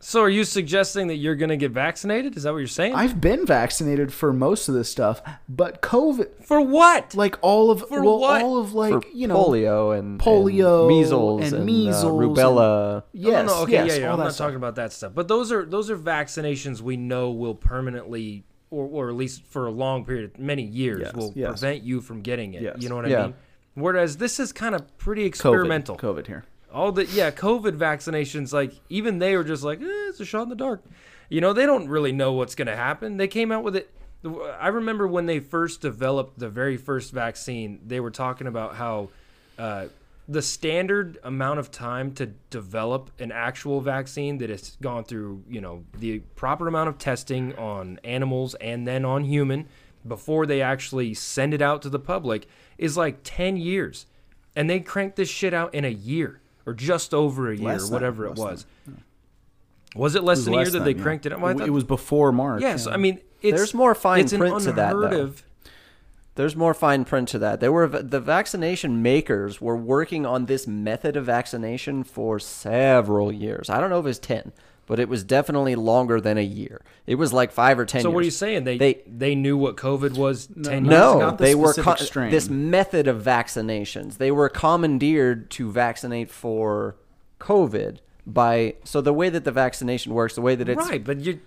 So, are you suggesting that you're going to get vaccinated? Is that what you're saying? I've been vaccinated for most of this stuff, but COVID, For what? like all of For well, what? all of like For you know polio and polio and measles and and, measles uh, and- rubella. Yes, no, no, okay, yes, yeah, yeah. all I'm that not stuff. talking about that stuff. But those are those are vaccinations we know will permanently, or, or at least for a long period, many years, Yes, will yes. prevent you from getting it. Yes. You know what I Yeah. mean? Whereas this is kind of pretty COVID, experimental. COVID here. All the yeah covid vaccinations like even they were just like eh, it's a shot in the dark. You know they don't really know what's going to happen. They came out with it. I remember when they first developed the very first vaccine they were talking about how uh, the standard amount of time to develop an actual vaccine that has gone through you know the proper amount of testing on animals and then on human before they actually send it out to the public is like 10 years. And they cranked this shit out in a year or just over a year, Less than- whatever it was. Was it less It was than a year that they yeah. cranked it? Well, It thought- it was before March. yes, yeah. I mean it's, There's more fine print to that, though. There's more fine print to that. There were the vaccination makers were working on this method of vaccination for several years. I don't know if it's ten, but it was definitely longer than a year. It was like five or ten. So years. what are you saying? They They- they, knew what COVID was ten years No, ago. the they were specific co- strain. this method of vaccinations. They were commandeered to vaccinate for COVID by. So the way that the vaccination works, the way that it's right, but you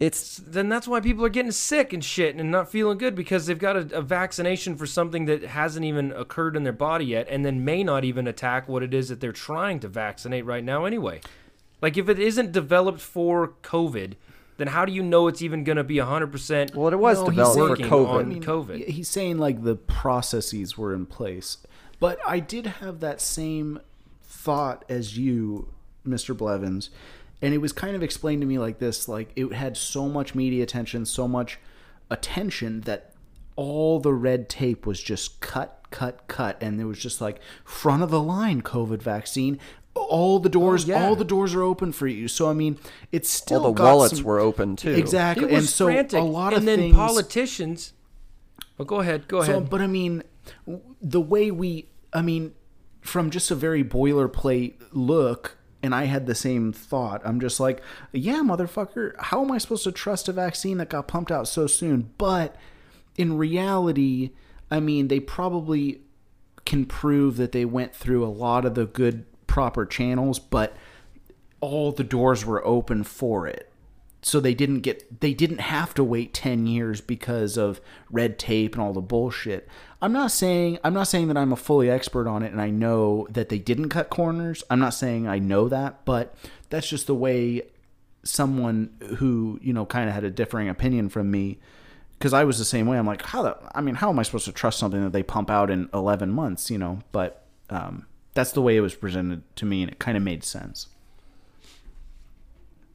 it's then that's why people are getting sick and shit and not feeling good because they've got a, a vaccination for something that hasn't even occurred in their body yet and then may not even attack what it is that they're trying to vaccinate right now anyway. Like if it isn't developed for COVID, then how do you know it's even going to be 100% well, it was No, developed for working COVID. on- COVID. He's saying like the processes were in place, but I did have that same thought as you, Mr. Blevins, and it was kind of explained to me like this: like it had so much media attention, so much attention that all the red tape was just cut, cut, cut, and it was just like front of the line COVID vaccine. All the doors, oh, yeah. all the doors are open for you. So I mean, it's still All the got wallets some- were open too. exactly, and so frantic. a lot and of then things. politicians. Oh, go ahead. Go So, ahead. but I mean, the way we, I mean, from just a very boilerplate look, and I had the same thought. I'm just like, yeah, motherfucker, how am I supposed to trust a vaccine that got pumped out so soon? But in reality, I mean, they probably can prove that they went through a lot of the good, proper channels, but all the doors were open for it. So they didn't get they didn't have to wait 10 years because of red tape and all the bullshit. I'm not saying i'm not saying that i'm a fully expert on it and i know that they didn't cut corners. I'm not saying i know that but that's just the way someone who you know kind of had a differing opinion from me because i was the same way. I'm like how the i mean how am i supposed to trust something that they pump out in 11 months you know? But um, that's the way it was presented to me and it kind of made sense.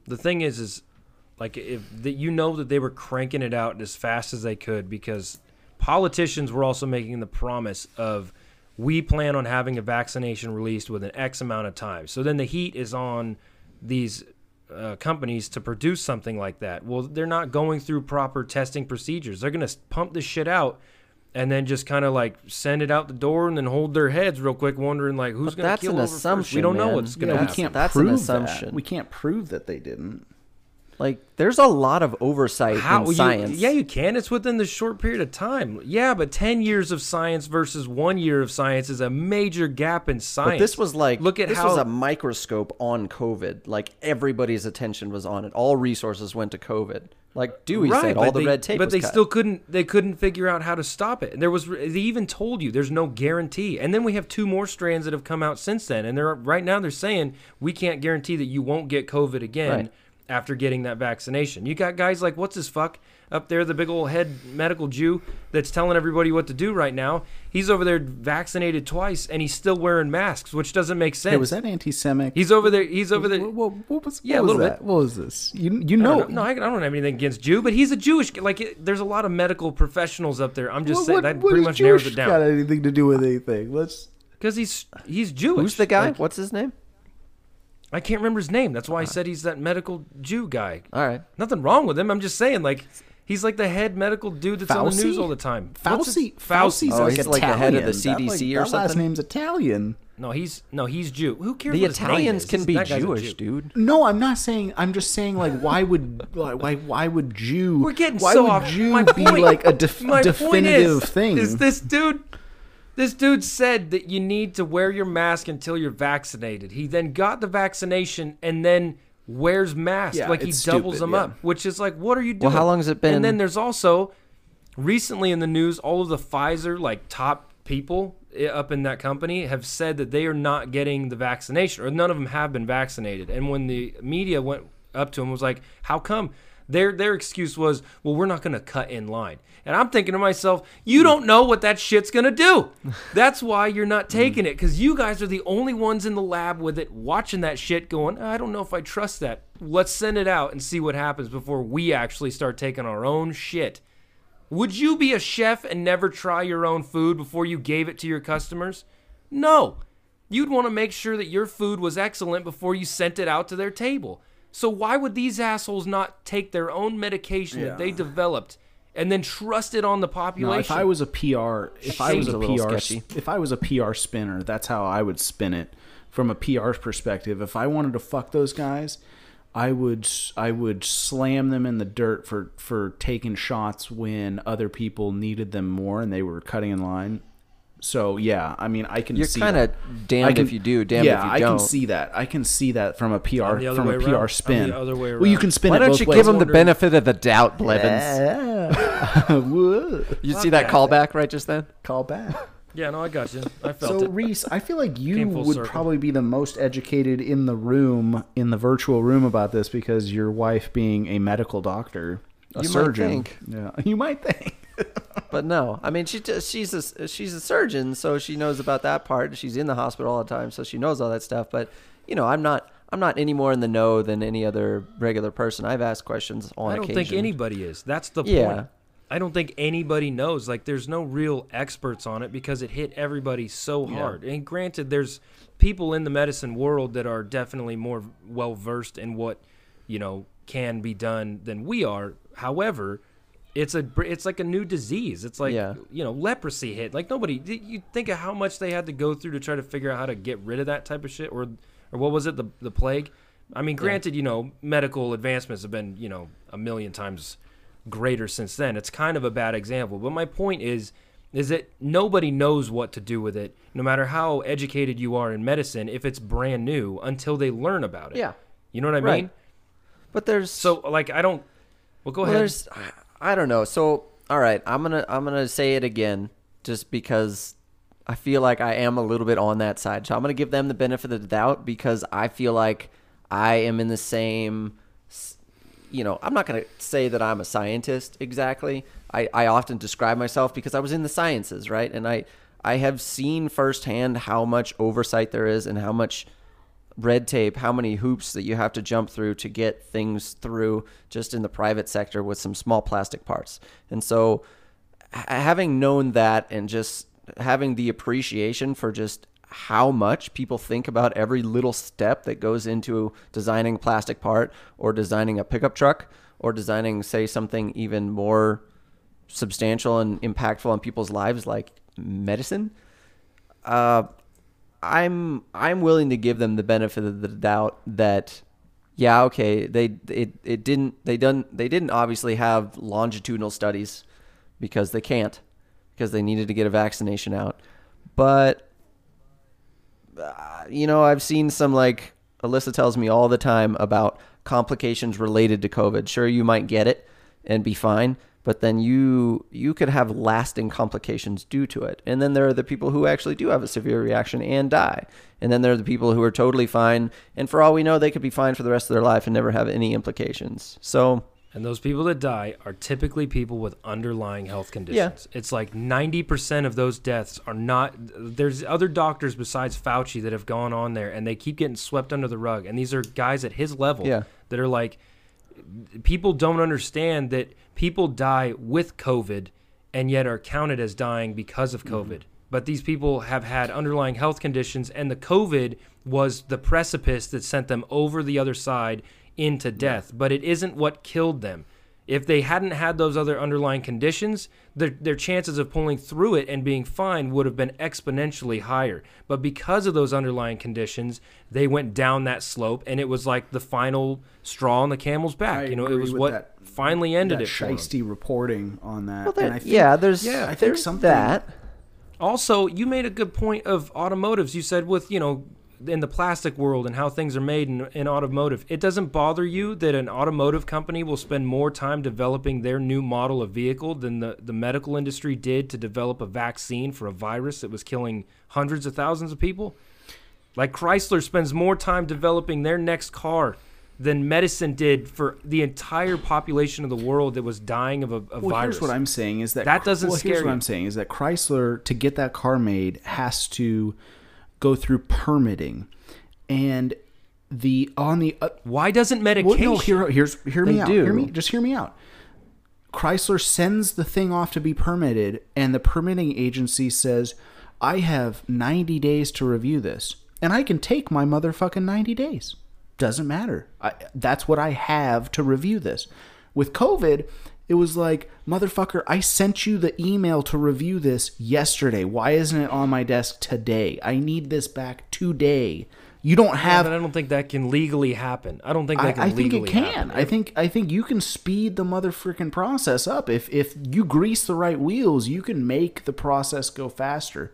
The thing is is like if you know that they were cranking it out as fast as they could because politicians were also making the promise of we plan on having a vaccination released within x amount of time. So then the heat is on these uh, companies to produce something like that. Well they're not going through proper testing procedures. They're going to pump this shit out and then just kind of like send it out the door and then hold their heads real quick wondering like who's going to that's kill an over first. we don't know what's going to yeah, we happen can't That's an assumption. that we can't prove that they didn't Like there's a lot of oversight How in you- science. yeah, you can. It's within the short period of time. Yeah, but ten years of science versus one year of science is a major gap in science. But this was like look at this how was a microscope on COVID. Like everybody's attention was on it. All resources went to COVID. Like Dewey said, all the they, red tape. But they cut. still couldn't. They couldn't figure out how to stop it. And there was. They even told you there's no guarantee. And then we have two more strands that have come out since then. And they're right now they're saying we can't guarantee that you won't get COVID again Right. after getting that vaccination. You got guys like what's his fuck up there, the big old head medical Jew that's telling everybody what to do right now. He's over there vaccinated twice and he's still wearing masks, which doesn't make sense. Hey, was that anti-Semitic? He's over there. He's over there. What, what, what was? Yeah, a what was little that? bit. What was this? You you know? don't know. No, I, I don't have anything against Jew, but he's a Jewish. Like, it, there's a lot of medical professionals up there. I'm just what, saying what, that pretty does much narrows Jewish it Got anything to do with anything? Let's. because he's he's Jewish. Who's the guy? Like, What's his name? I can't remember his name. That's why I uh. said he's that medical Jew guy. All right. Nothing wrong with him. I'm just saying, like, he's like the head medical dude that's on the news all the time. Fauci. Fauci. Fauci's Oh, like he's like the head of the Italian. That, CDC like, or that last name's Italian. No, he's no, he's Jew. Who cares? The what his name Italians is? can be That guy's a Jewish, Jew. dude. No, I'm not saying. I'm just saying, like, why would why why would Jew? We're getting why so would off. Jew my be point, like a def- my point definitive is, thing? Is this dude? This dude said that you need to wear your mask until you're vaccinated. He then got the vaccination and then wears masks Yeah, like he doubles stupid, them yeah. up, which is like, what are you doing? Well, how long has it been? And then there's also recently in the news, all of the Pfizer like top people eh, up in that company have said that they are not getting the vaccination, or none of them have been vaccinated. And when the media went up to him, was like, "How come?" Their their excuse was, "Well, we're not going to cut in line." And I'm thinking to myself, "You don't know what that shit's going to do. (laughs) That's why you're not mm. taking it, because you guys are the only ones in the lab with it, watching that shit, going, I don't know if I trust that. Let's send it out and see what happens before we actually start taking our own shit." Would you be a chef and never try your own food before you gave it to your customers? No. You'd want to make sure that your food was excellent before you sent it out to their table. So why would these assholes not take their own medication that they developed and then trust it on the No, population? if I was a PR, if I was a, a PR, sketchy. if I was a PR spinner, that's how I would spin it from a PR perspective. If I wanted to fuck those guys, I would I would slam them in the dirt for for taking shots when other people needed them more and they were cutting in line. So yeah, I mean, I can. You're kind of damned can- if you do, damned yeah, if you don't. can see that. I can see that from a PR the other from way a around. PR On the spin. other way Well, you can spin Why it don't both you ways. give him the benefit of the doubt, Blevins? Yeah. (laughs) You see that callback right just then? Call back. yeah, no, I got you. I felt So it. Reese, I feel like you would circle. probably be the most educated in the room, in the virtual room about this because your wife being a medical doctor, a You might surgeon. think. Yeah, (laughs) you might think. But no, I mean she she's a she's a surgeon, so she knows about that part. She's in the hospital all the time, so she knows all that stuff. But you know, I'm not I'm not any more in the know than any other regular person. I've asked questions on I don't occasion. think anybody is. That's the Yeah. point. I don't think anybody knows. Like, there's no real experts on it because it hit everybody so hard. And granted, there's people in the medicine world that are definitely more well versed in what you know can be done than we are. However, it's a it's like a new disease. It's like Yeah. you know leprosy hit. Like nobody. You think of how much they had to go through to try to figure out how to get rid of that type of shit, or or what was it the the plague? I mean, granted, you know, medical advancements have been you know a million times greater since then. It's kind of a bad example, but my point is is that nobody knows what to do with it, no matter how educated you are in medicine, if it's brand new until they learn about it. Yeah. You know what I Right. mean? But there's So like I don't well go Well, ahead. there's, I don't know. So, all right, I'm gonna I'm gonna say it again, just because I feel like I am a little bit on that side. So I'm gonna give them the benefit of the doubt because I feel like I am in the same. You know, I'm not gonna say that I'm a scientist exactly. I, I often describe myself because I was in the sciences, right? And I I have seen firsthand how much oversight there is and how much red tape, how many hoops that you have to jump through to get things through just in the private sector with some small plastic parts. And so having known that and just having the appreciation for just how much people think about every little step that goes into designing a plastic part or designing a pickup truck or designing say something even more substantial and impactful on people's lives like medicine uh, I'm I'm willing to give them the benefit of the doubt that yeah okay they it, it didn't they done they didn't obviously have longitudinal studies because they can't because they needed to get a vaccination out. But uh, you know I've seen some like Alyssa tells me all the time about complications related to COVID. Sure you might get it and be fine but then you you could have lasting complications due to it and then there are the people who actually do have a severe reaction and die and then there are the people who are totally fine and for all we know they could be fine for the rest of their life and never have any implications so And those people that die are typically people with underlying health conditions. Yeah. It's like 90% of those deaths are not. There's other doctors besides Fauci that have gone on there and they keep getting swept under the rug. And these are guys at his level Yeah. that are like, people don't understand that people die with COVID and yet are counted as dying because of COVID. Mm-hmm. But these people have had underlying health conditions, and the COVID was the precipice that sent them over the other side into death. But it isn't what killed them. If they hadn't had those other underlying conditions, their, their chances of pulling through it and being fine would have been exponentially higher. But because of those underlying conditions, they went down that slope, and it was like the final straw on the camel's back. I you know, it was what that- finally ended that it for 'em. shisty reporting on that. well, and I think, yeah there's yeah, I think there's something- that Also, you made a good point of automotives. You said with, you know, in the plastic world and how things are made in, in automotive, it doesn't bother you that an automotive company will spend more time developing their new model of vehicle than the, the medical industry did to develop a vaccine for a virus that was killing hundreds of thousands of people? Like Chrysler spends more time developing their next car than medicine did for the entire population of the world that was dying of a, a Well, virus. here's what I'm saying is that That doesn't well, scare here's what you. I'm saying is that Chrysler to get that car made has to go through permitting, and the on the uh, Why doesn't well, medication? no, hear, here's hear me out. do. Hear me, just hear me out. Chrysler sends the thing off to be permitted, and the permitting agency says, "I have 90 days to review this, and I can take my motherfucking 90 days. Doesn't matter. I, that's what I have to review this." With COVID, it was like, "Motherfucker, I sent you the email to review this yesterday. Why isn't it on my desk today? I need this back today." You don't Yeah, have but I don't think that can legally happen. I don't think that can I think legally it can. happen. I think I think you can speed the motherfucking process up. If if you grease the right wheels, you can make the process go faster.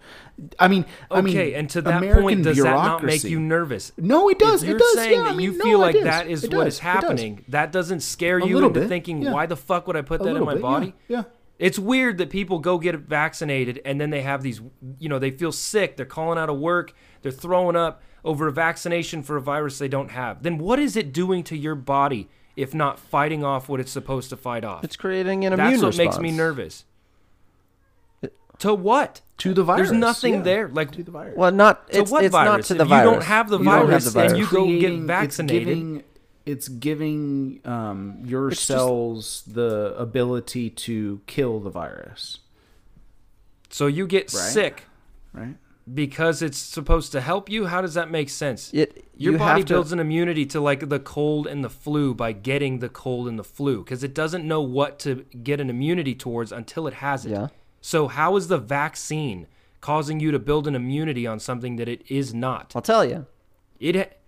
I mean, I mean, okay, and to that American point, does that not make you nervous? No, it does. If you're does, saying yeah, that I mean, you no, feel like is. that is It what is It does. happening, that doesn't scare you into bit, thinking, yeah. why the fuck would I put A that in my bit, yeah, body? yeah. It's weird that people go get vaccinated and then they have these, you know, they feel sick. They're calling out of work. They're throwing up over a vaccination for a virus they don't have. Then what is it doing to your body if not fighting off what it's supposed to fight off? It's creating an immune response. That's what response. makes me nervous. To what? to the virus. There's nothing yeah. there. Like to the virus. Well, not to it's, what it's virus? not to If the you virus. don't have the You don't have the virus and virus. you go get Creating- it's vaccinated. giving- it's giving um, your It's just- cells the ability to kill the virus, So you get Right. sick right? Because it's supposed to help you. How does that make sense? It Your you body have to- builds an immunity to like the cold and the flu by getting the cold and the flu because it doesn't know what to get an immunity towards until it has it. Yeah. So how is the vaccine causing you to build an immunity on something that it is not? I'll tell you. It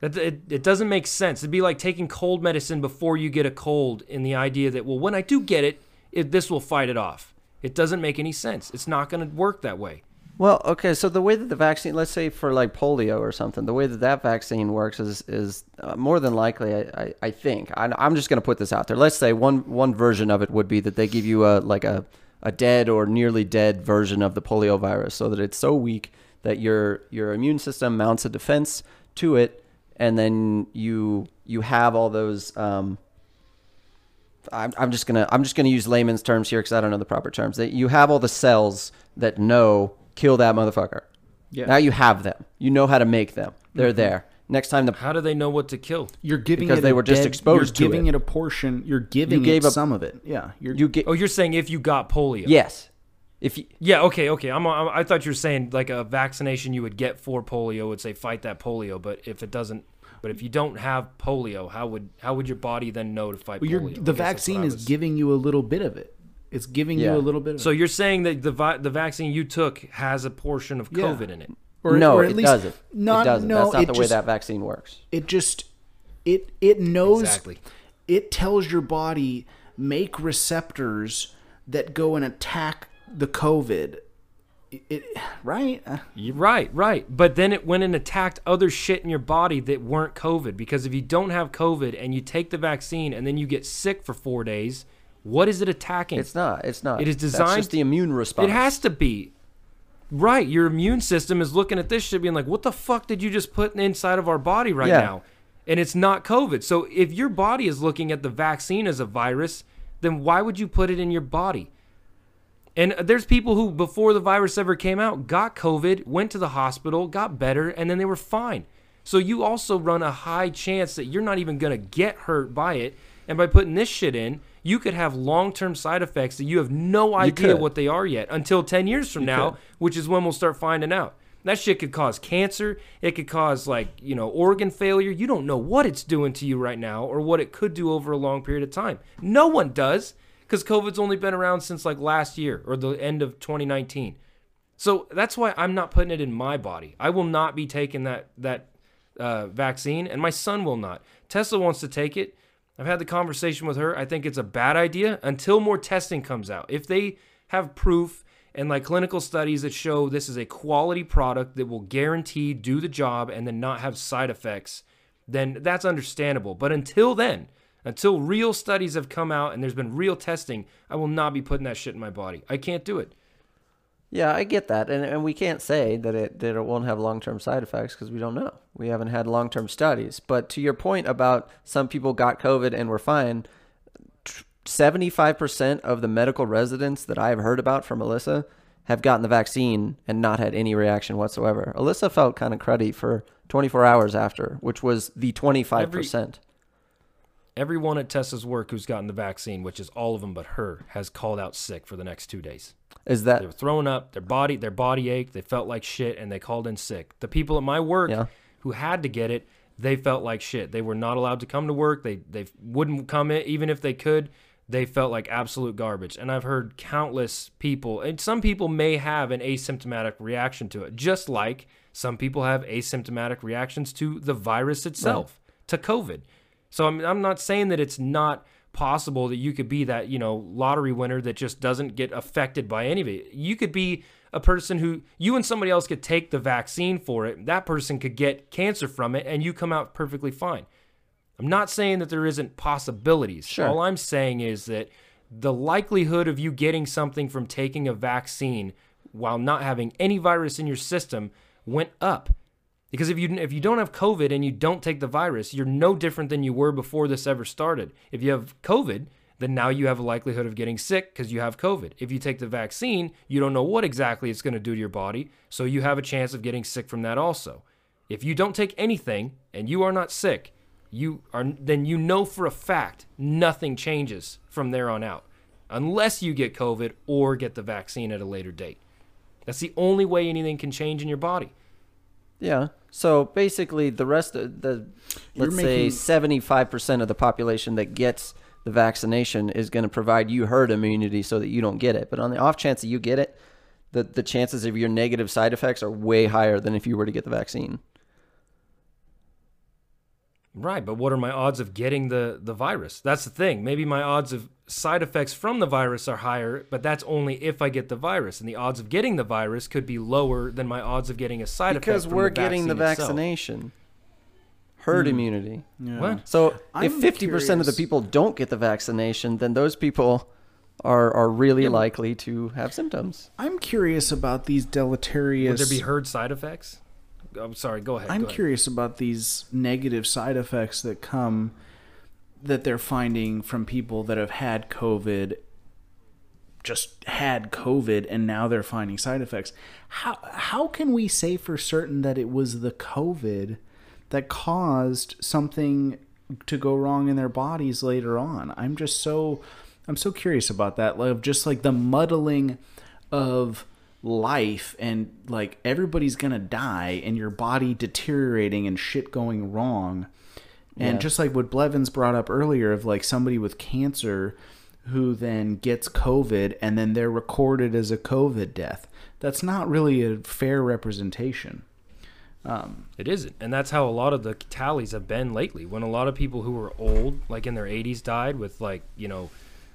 that it, it doesn't make sense. It'd be like taking cold medicine before you get a cold in the idea that well when I do get it, it this will fight it off. It doesn't make any sense. It's not going to work that way. Well, okay, so the way that the vaccine, let's say for like polio or something, the way that that vaccine works is is uh, more than likely, I, I, I think. I, I'm just going to put this out there. Let's say one one version of it would be that they give you a like a a dead or nearly dead version of the polio virus, so that it's so weak that your your immune system mounts a defense to it, and then you you have all those. Um, I'm, I'm just gonna I'm just gonna use layman's terms here because I don't know the proper terms. That you have all the cells that know kill that motherfucker. Yeah. Now you have them. You know how to make them. They're mm-hmm. there. Next time the How do they know what to kill? You're giving Because it they a were just dead- exposed to You're giving it. it. a portion. You're giving gave it a- some of it. Yeah. You're, you get Oh, you're saying if you got polio? yes. If you, Yeah. Okay. Okay. I'm, I'm. I thought you were saying like a vaccination you would get for polio would say fight that polio, but if it doesn't, but if you don't have polio, how would how would your body then know to fight well, you're, polio? I the that's what vaccine I is was- giving you a little bit of it. It's giving Yeah. you a little bit of So you're saying that the vi- the vaccine you took has a portion of Yeah. COVID in it? Or, no, or at it least doesn't. Not, it doesn't. No, That's not it the way just, that vaccine works. It just it it knows Exactly. it tells your body make receptors that go and attack the COVID. It, it- right? Uh, You're right, right. But then it went and attacked other shit in your body that weren't COVID. Because if you don't have COVID and you take the vaccine and then you get sick for four days, what is it attacking? It's not. It's not. It is designed. That's just the immune response. It has to be. Right, your immune system is looking at this shit being like, what the fuck did you just put inside of our body right Yeah. now? And it's not COVID. So if your body is looking at the vaccine as a virus, then why would you put it in your body? And there's people who, before the virus ever came out, got COVID, went to the hospital, got better, and then they were fine. So you also run a high chance that you're not even going to get hurt by it. And by putting this shit in, you could have long term side effects that you have no idea what they are yet until 10 years from now, could. which is when we'll start finding out. That shit could cause cancer. It could cause, like, you know, organ failure. You don't know what it's doing to you right now or what it could do over a long period of time. No one does because COVID's only been around since like last year or the end of 2019. So that's why I'm not putting it in my body. I will not be taking that that uh, vaccine, and my son will not. Tessa wants to take it. I've had the conversation with her. I think it's a bad idea until more testing comes out. If they have proof and like clinical studies that show this is a quality product that will guarantee do the job and then not have side effects, then that's understandable. But until then, until real studies have come out and there's been real testing, I will not be putting that shit in my body. I can't do it. Yeah, I get that, and and we can't say that it that it won't have long term side effects because we don't know. We haven't had long term studies. But to your point about some people got COVID and were fine, seventy five percent of the medical residents that I have heard about from Alyssa have gotten the vaccine and not had any reaction whatsoever. Alyssa felt kind of cruddy for twenty four hours after, which was the twenty five percent. Everyone at Tessa's work who's gotten the vaccine, which is all of them but her, has called out sick for the next two days. Is that They were throwing up, their body, their body ached, they felt like shit, and they called in sick. The people at my work Yeah. who had to get it, they felt like shit. They were not allowed to come to work. They they wouldn't come in even if they could. They felt like absolute garbage. And I've heard countless people, and some people may have an asymptomatic reaction to it, just like some people have asymptomatic reactions to the virus itself, to COVID. So I'm, I'm not saying that it's not possible that you could be that, you know, lottery winner that just doesn't get affected by any of it. You could be a person who you and somebody else could take the vaccine for it. That person could get cancer from it and you come out perfectly fine. I'm not saying that there isn't possibilities. Sure. All I'm saying is that the likelihood of you getting something from taking a vaccine while not having any virus in your system went up. Because if you if you don't have COVID and you don't take the virus, you're no different than you were before this ever started. If you have COVID, then now you have a likelihood of getting sick because you have COVID. If you take the vaccine, you don't know what exactly it's going to do to your body, so you have a chance of getting sick from that also. If you don't take anything and you are not sick, you are then you know for a fact nothing changes from there on out unless you get COVID or get the vaccine at a later date. That's the only way anything can change in your body. Yeah. So basically, the rest of the You're let's say seventy-five percent of the population that gets the vaccination is going to provide you herd immunity so that you don't get it. But on the off chance that you get it, the the chances of your negative side effects are way higher than if you were to get the vaccine. Right, but what are my odds of getting the the virus? That's the thing. Maybe my odds of side effects from the virus are higher, but that's only if I get the virus, and the odds of getting the virus could be lower than my odds of getting a side Because effect from the virus. Because we're the getting the vaccine itself. vaccination. Herd hmm. immunity. Yeah. What? So if I'm fifty percent of the people don't get the vaccination, then those people are are really likely to have symptoms. I'm curious about these deleterious. Would there be herd side effects? I'm sorry. Go ahead. I'm go ahead. curious about these negative side effects that come that they're finding from people that have had COVID just had COVID and now they're finding side effects. How how can we say for certain that it was the COVID that caused something to go wrong in their bodies later on? I'm just so I'm so curious about that. Like just like the muddling of life and like everybody's gonna die and your body deteriorating and shit going wrong. And Yeah. just like what Blevins brought up earlier of like somebody with cancer who then gets COVID and then they're recorded as a COVID death. That's not really a fair representation. Um, It isn't, and that's how a lot of the tallies have been lately. When a lot of people who were old, like in their 80s, died with like you know,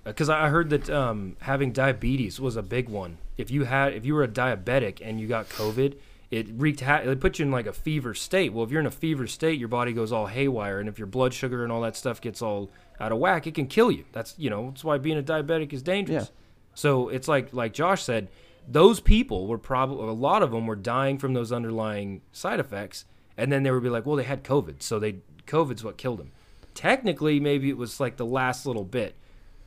because I heard that um, having diabetes was a big one. If you had, if you were a diabetic and you got COVID, it wreaked. Ha- it put you in like a fever state. Well, if you're in a fever state, your body goes all haywire, and if your blood sugar and all that stuff gets all out of whack, it can kill you. That's you know, that's why being a diabetic is dangerous. Yeah. So it's like like Josh said, those people were probably a lot of them were dying from those underlying side effects, and then they would be like, well, they had COVID, so they COVID's what killed them. Technically, maybe it was like the last little bit,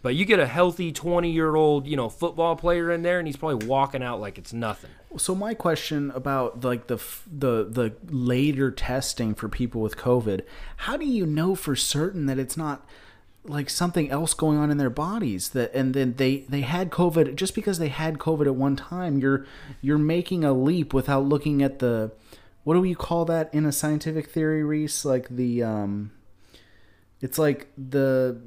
but you get a healthy twenty year old you know football player in there, and he's probably walking out like it's nothing. So my question about like the the the later testing for people with COVID, how do you know for certain that it's not like something else going on in their bodies that and then they they had COVID just because they had COVID at one time, you're you're making a leap without looking at the what do you call that in a scientific theory, Reese? Like the um it's like the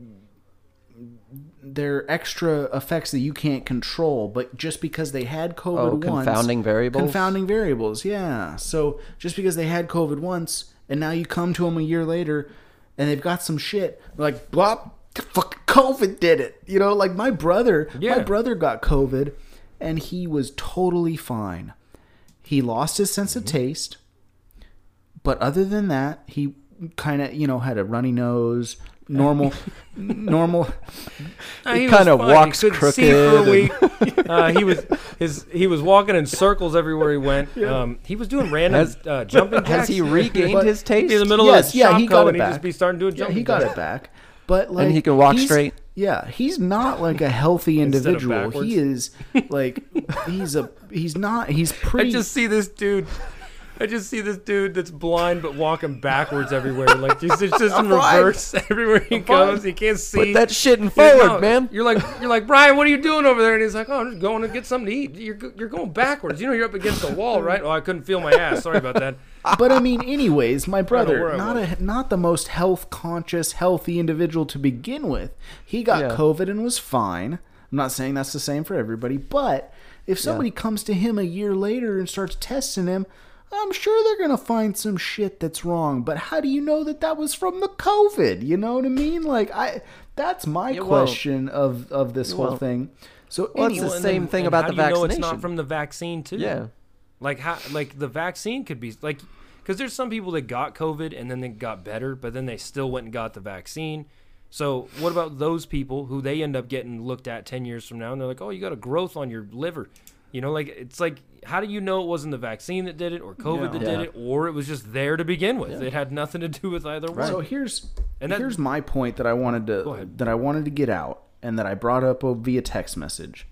they're extra effects that you can't control, but just because they had COVID Oh, once, confounding variables? Confounding variables, yeah. So just because they had COVID once, and now you come to them a year later, and they've got some shit like blah, fucking COVID did it. You know, like my brother, Yeah. my brother got COVID, and he was totally fine. He lost his sense of mm-hmm. taste, but other than that, he kind of you know had a runny nose, normal, (laughs) normal. He fine. He walks see for a crooked week. (laughs) uh, he was his he was walking in circles everywhere he went. Um, he was doing random Has- uh, jumping jacks. Has he regained But- his taste? In the middle Yes, of yeah, he got it and back. just be starting doing Yeah, jumping he got jacks. it back. But like he can walk straight? Yeah, he's not like a healthy individual. He is like he's a he's not he's pretty. (laughs) I just see this dude. I just see this dude that's blind but walking backwards everywhere. Like just, just in fine. reverse (laughs) everywhere he goes. He can't see. Put that shit in You're- forward, man. You're like you're like Brian. What are you doing over there? And he's like, oh, I'm just going to get something to eat. You're you're going backwards. You know, you're up against the wall, right? Oh, I couldn't feel my ass. Sorry about that. (laughs) but I mean, anyways, my brother, not a not the most health conscious, healthy individual to begin with. He got Yeah. COVID and was fine. I'm not saying that's the same for everybody, but if somebody comes to him a year later and starts testing him, I'm sure they're gonna find some shit that's wrong. But how do you know that that was from the COVID? You know what I mean? Like I, that's my You won't. question of of this whole won't. thing. So Well, it's the same then- thing and about how the do you know it's not from the vaccine too. Yeah. Like how like the vaccine could be like because there's some people that got COVID and then they got better, but then they still went and got the vaccine. So what about those people who they end up getting looked at ten years from now and they're like, oh, you got a growth on your liver. You know, like it's like, how do you know it wasn't the vaccine that did it, or COVID that Yeah. did it, or it was just there to begin with? It had nothing to do with either one. So here's And that- here's my point that I wanted to that I wanted to get out and that I brought up via text message.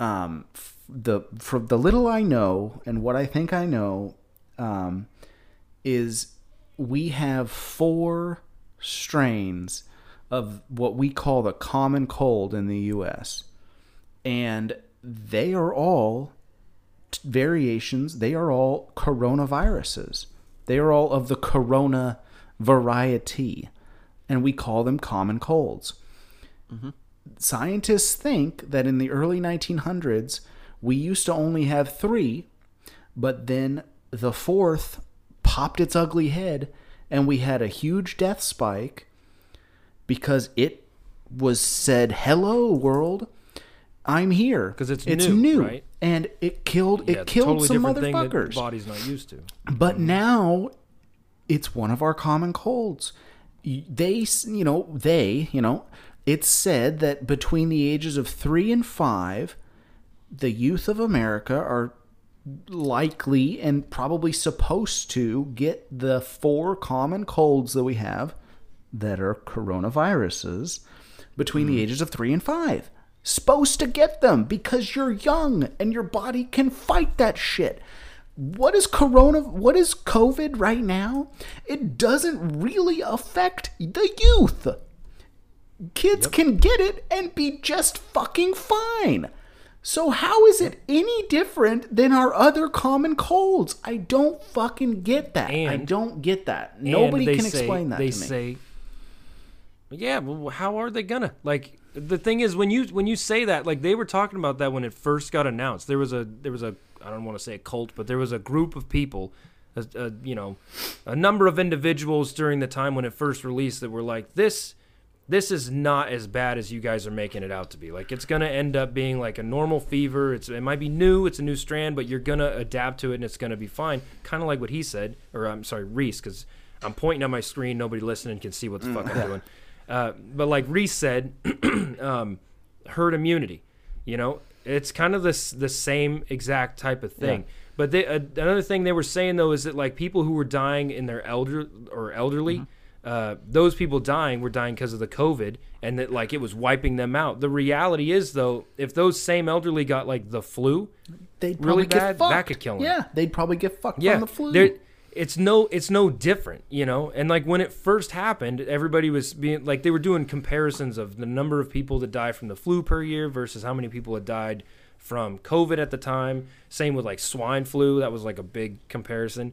Um, the from the little I know and what I think I know, um, is we have four strains of what we call the common cold in the US. And they are all t- variations, they are all coronaviruses. They are all of the corona variety. And we call them common colds. Mm-hmm. Scientists think that in the early 1900s, we used to only have three, but then the fourth popped its ugly head, and we had a huge death spike because it was said, "Hello, world, I'm here." 'Cause it's it's new, new, right? And it killed Yeah, it killed totally some different thing that motherfuckers. body's not used to. But now it's one of our common colds. They, you know, they, you know, it's said that between the ages of three and five, the youth of America are likely and probably supposed to get the four common colds that we have that are coronaviruses between the hmm. ages of three and five. Supposed to get them because you're young and your body can fight that shit. What is corona? What is COVID right now? It doesn't really affect the youth. Kids can get it and be just fucking fine. So how is it any different than our other common colds? I don't fucking get that. I don't get that. Nobody can say- explain that They to me. say, yeah, well, how are they gonna? Like, the thing is, when you when you say that, like they were talking about that when it first got announced. There was a there was a I don't want to say a cult, but there was a group of people, a, a, you know, a number of individuals during the time when it first released that were like this. This is not as bad as you guys are making it out to be. Like it's gonna end up being like a normal fever. It's it might be new. It's a new strand, but you're gonna adapt to it and it's gonna be fine. Kind of like what he said, or I'm sorry, Reese, because I'm pointing at my screen. Nobody listening can see what the fuck I'm mm. doing. (laughs) Uh, but like Reese said, (clears throat) um, herd immunity. You know, it's kind of this the same exact type of thing. But they, uh, another thing they were saying though is that like people who were dying in their elder or elderly, uh, those people dying were dying because of the COVID, and that like it was wiping them out. The reality is though, if those same elderly got like the flu, They'd really bad, that could kill them. Yeah, they'd probably get fucked yeah, from the flu. It's no, it's no different, you know. And like when it first happened, everybody was being like they were doing comparisons of the number of people that die from the flu per year versus how many people had died from COVID at the time. Same with like swine flu. That was like a big comparison.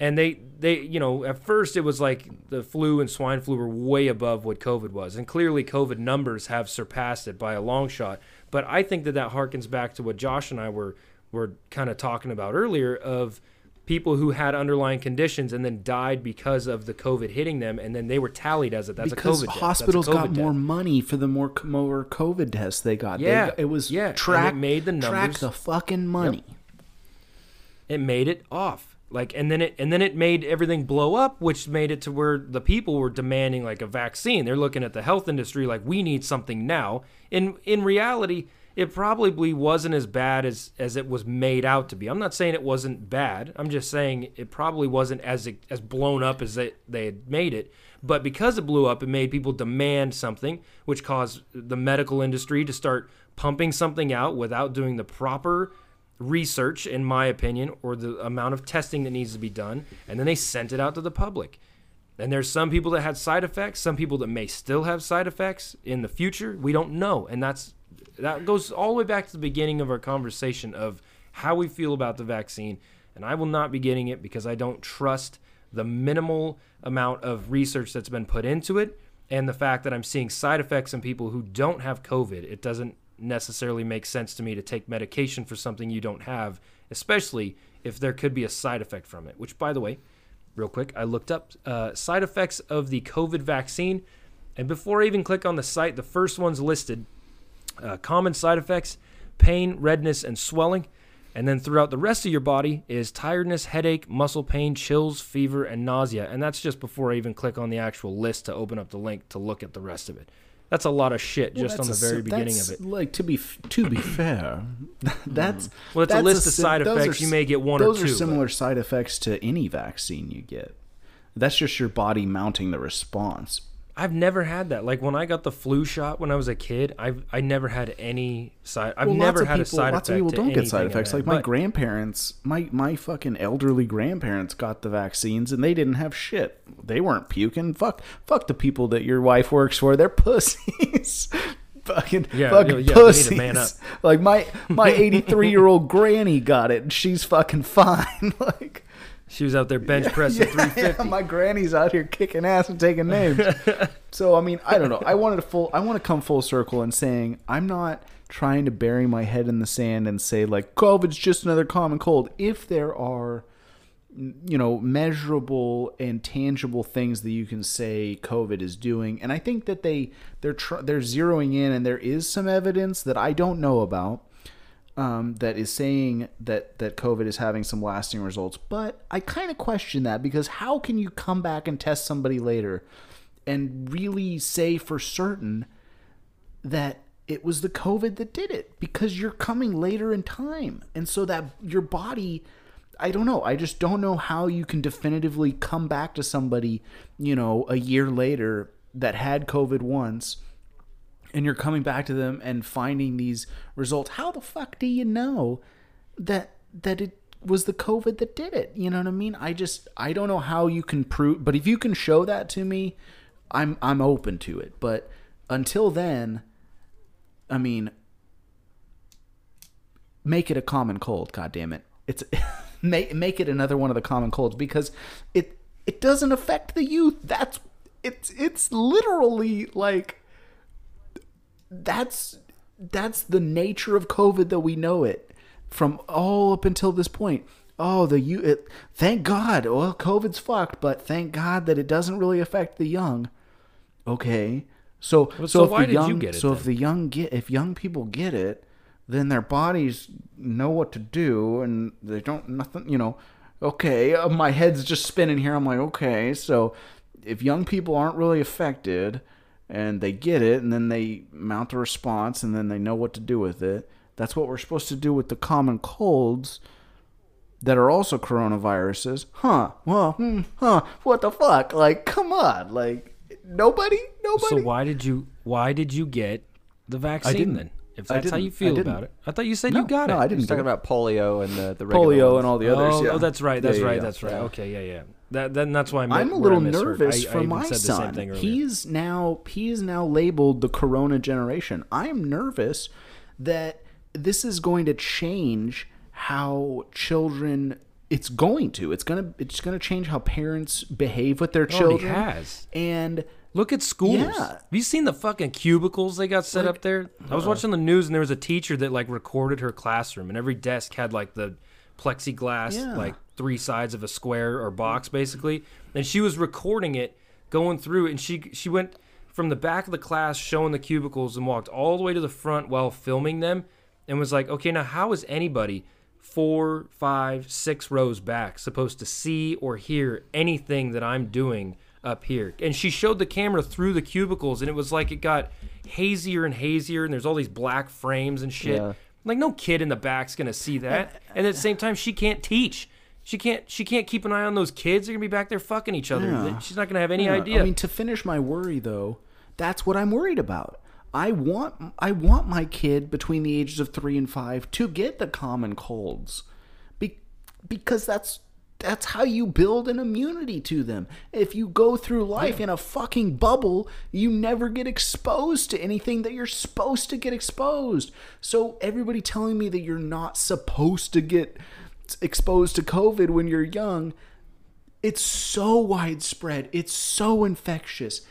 And they, they, you know, at first it was like the flu and swine flu were way above what COVID was, and clearly COVID numbers have surpassed it by a long shot. But I think that that harkens back to what Josh and I were were kind of talking about earlier of people who had underlying conditions and then died because of the COVID hitting them, and then they were tallied as it. That's because a COVID death. A hospitals COVID got more money for the more more COVID tests they got. Yeah, got- it was yeah, track made the track numbers- the fucking money. it made it off like and then it and then it made everything blow up which made it to where the people were demanding like a vaccine they're looking at the health industry like we need something now in in reality it probably wasn't as bad as as it was made out to be. I'm not saying it wasn't bad. I'm just saying it probably wasn't as as blown up as they, they had made it. But because it blew up it made people demand something which caused the medical industry to start pumping something out without doing the proper research, in my opinion, or the amount of testing that needs to be done, and then they sent it out to the public. And there's some people that had side effects, some people that may still have side effects in the future. We don't know, and that's that goes all the way back to the beginning of our conversation of how we feel about the vaccine. And I will not be getting it because I don't trust the minimal amount of research that's been put into it, and the fact that I'm seeing side effects in people who don't have COVID. It doesn't necessarily make sense to me to take medication for something you don't have, especially if there could be a side effect from it. Which, by the way, real quick, I looked up uh, side effects of the COVID vaccine, and before I even click on the site, the first one's listed uh, common side effects pain, redness, and swelling. And then throughout the rest of your body is tiredness, headache, muscle pain, chills, fever, and nausea. And that's just before I even click on the actual list to open up the link to look at the rest of it. That's a lot of shit Well, just on the a- very beginning of it. Like to be to be fair, (laughs) that's Well, it's a that's list of sim- side effects. are You may get one or two. those are but- similar side effects to any vaccine you get. That's just your body mounting the response. I've never had that. Like when I got the flu shot when I was a kid, I've I never had any side. I've Well, never had people, a side lots effect. of people don't get side effects. Like my But- grandparents, my my fucking elderly grandparents got the vaccines and they didn't have shit. They weren't puking. Fuck, fuck the people that your wife works for. They're (laughs) pussies. fucking Yeah, fucking yeah, yeah, they need pussies. man up. Like my my 83 year old granny got it and she's fucking fine. (laughs) like. She was out there bench pressing Yeah, 350. my granny's out here kicking ass and taking names. (laughs) so I mean, I don't know. I wanted to full. I want to come full circle and saying I'm not trying to bury my head in the sand and say like COVID's just another common cold. If there are, you know, measurable and tangible things that you can say COVID is doing, and I think that they they're tr- they're zeroing in, and there is some evidence that I don't know about um, that is saying that that COVID is having some lasting results. But I kind of question that because how can you come back and test somebody later and really say for certain that it was the COVID that did it? Because you're coming later in time, and so that your body. I don't know. I just don't know how you can definitively come back to somebody, you know, a year later that had COVID once and you're coming back to them and finding these results how the fuck do you know that that it was the covid that did it? You know what i mean? I just i don't know how you can prove but if you can show that to me i'm i'm open to it. But until then i mean make it a common cold god damn it it's (laughs) make make it another one of the common colds because it it doesn't affect the youth. That's it's it's literally like that's that's the nature of COVID that we know it from all up until this point. Oh, the you. It, thank God. Well, COVID's fucked, but thank God that it doesn't really affect the young. Okay, so so, so if the did you young get it so if the young get if young people get it, then their bodies know what to do and they don't nothing. You know, okay, uh, my head's just spinning here. I'm like, okay, so if young people aren't really affected and they get it and then they mount a response and then they know what to do with it. That's what we're supposed to do with the common colds that are also coronaviruses. Huh. Well, hmm, huh. What the fuck? Like, come on. Like, nobody? Nobody? So why did you why did you get the vaccine didn't. then? If that's how you feel about it, I thought you said no, you got no, it. I He's didn't. talking get it. about polio and the the regular polio ones. and all the others. oh, yeah. oh, that's right. That's yeah, right. yeah. That's right. Okay, yeah, yeah. That then that's why I'm, I'm a little I nervous I, I for even my son. same thing earlier. He's now he's now labeled the Corona generation. I am nervous that this is going to change how children. It's going to. It's gonna. It's gonna change how parents behave with their oh, It already children. has. And Look at schools. Yeah. Have you seen the fucking cubicles they got set up there? I was watching the news and there was a teacher that like recorded her classroom and every desk had like the plexiglass Yeah. like three sides of a square or box mm-hmm. basically. And she was recording it going through and she she went from the back of the class showing the cubicles and walked all the way to the front while filming them and was like, "Okay, now how is anybody four, five, six rows back supposed to see or hear anything that I'm doing up here. And she showed the camera through the cubicles, and it was like it got hazier and hazier, and there's all these black frames and shit. Yeah. Like no kid in the back's gonna see that. (laughs) And at the same time, she can't teach. She can't. She can't keep an eye on those kids. They're gonna be back there fucking each other. Yeah. She's not gonna have any Yeah, idea. I mean, to finish my worry though, that's what I'm worried about. I want I want my kid between the ages of three and five to get the common colds, Be- because that's that's how you build an immunity to them. If you go through life in a fucking bubble, you never get exposed to anything that you're supposed to get exposed. So everybody telling me that you're not supposed to get exposed to COVID when you're young, it's so widespread. It's so infectious.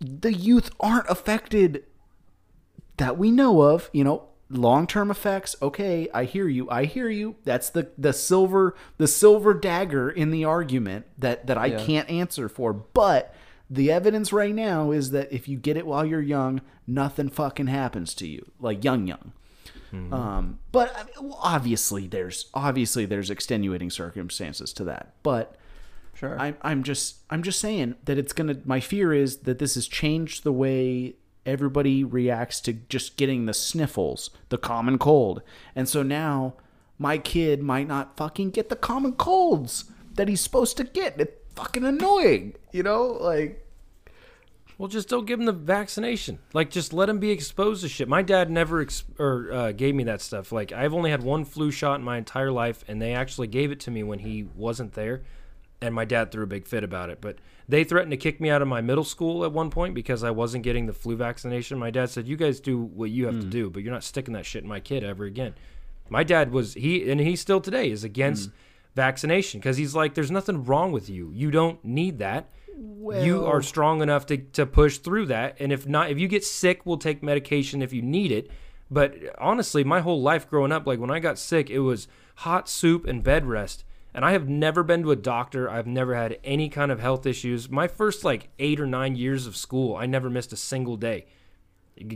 The youth aren't affected that we know of, you know, long-term effects. Okay, I hear you. I hear you. That's the the silver the silver dagger in the argument that that I Yeah. can't answer for. But the evidence right now is that if you get it while you're young, nothing fucking happens to you. Like young young. Um, but I mean, well, obviously there's obviously there's extenuating circumstances to that. But Sure. I'm I'm just I'm just saying that it's gonna. My fear is that this has changed the way everybody reacts to just getting the sniffles, the common cold, and so now my kid might not fucking get the common colds that he's supposed to get. It's fucking annoying, you know, like. Well, just don't give them the vaccination. Like, just let them be exposed to shit. My dad never ex- or uh, gave me that stuff. Like, I've only had one flu shot in my entire life, and they actually gave it to me when he wasn't there. And my dad threw a big fit about it. But they threatened to kick me out of my middle school at one point because I wasn't getting the flu vaccination. My dad said, "You guys do what you have to do, but you're not sticking that shit in my kid ever again." My dad was he, and he still today is against vaccination because he's like, "There's nothing wrong with you. You don't need that." You are strong enough to, to push through that. And if not if you get sick we'll take medication if you need it. But honestly my whole life growing up like when i got sick it was hot soup and bed rest. And i have never been to a doctor. I've never had any kind of health issues. My first like eight or nine years of school i never missed a single day.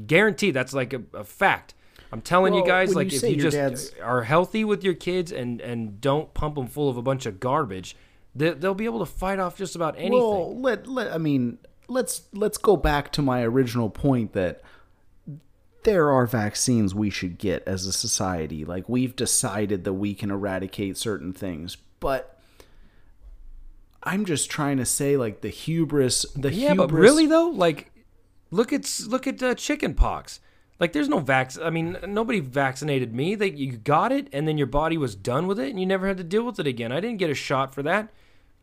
Guaranteed that's like a, a fact. I'm telling you guys like you if you just dad's- are healthy with your kids and and don't pump them full of a bunch of garbage they, they'll be able to fight off just about anything Well, let let I mean, let's let's go back to my original point that there are vaccines we should get as a society. Like we've decided that we can eradicate certain things, but I'm just trying to say like the hubris, the Yeah, hubris. but really though, like, look at look at uh, chicken pox. Like, there's no vax. I mean, nobody vaccinated me. They you got it, and then your body was done with it, and you never had to deal with it again. I didn't get a shot for that.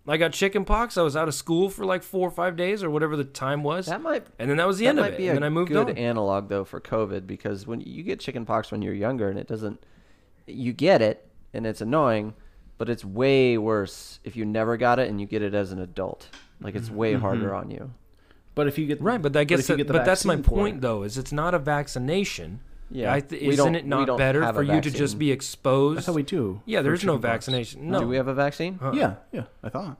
I got chicken pox. I was out of school for like four or five days, or whatever the time was, That might and then that was the that end of it. be And a then I moved good on. analog though for COVID because when you get chickenpox when you're younger and it doesn't, you get it and it's annoying, but it's way worse if you never got it and you get it as an adult. Like it's way mm-hmm. harder on you. But if you get right, but I guess if you that- the but that's my point it- though. Is it's not a vaccination. Yeah, I th- isn't it we not don't better have a for you to just be exposed? I thought we do. yeah, for there's no chickenpox. vaccination. No, Do we have a vaccine? Yeah, yeah, I thought.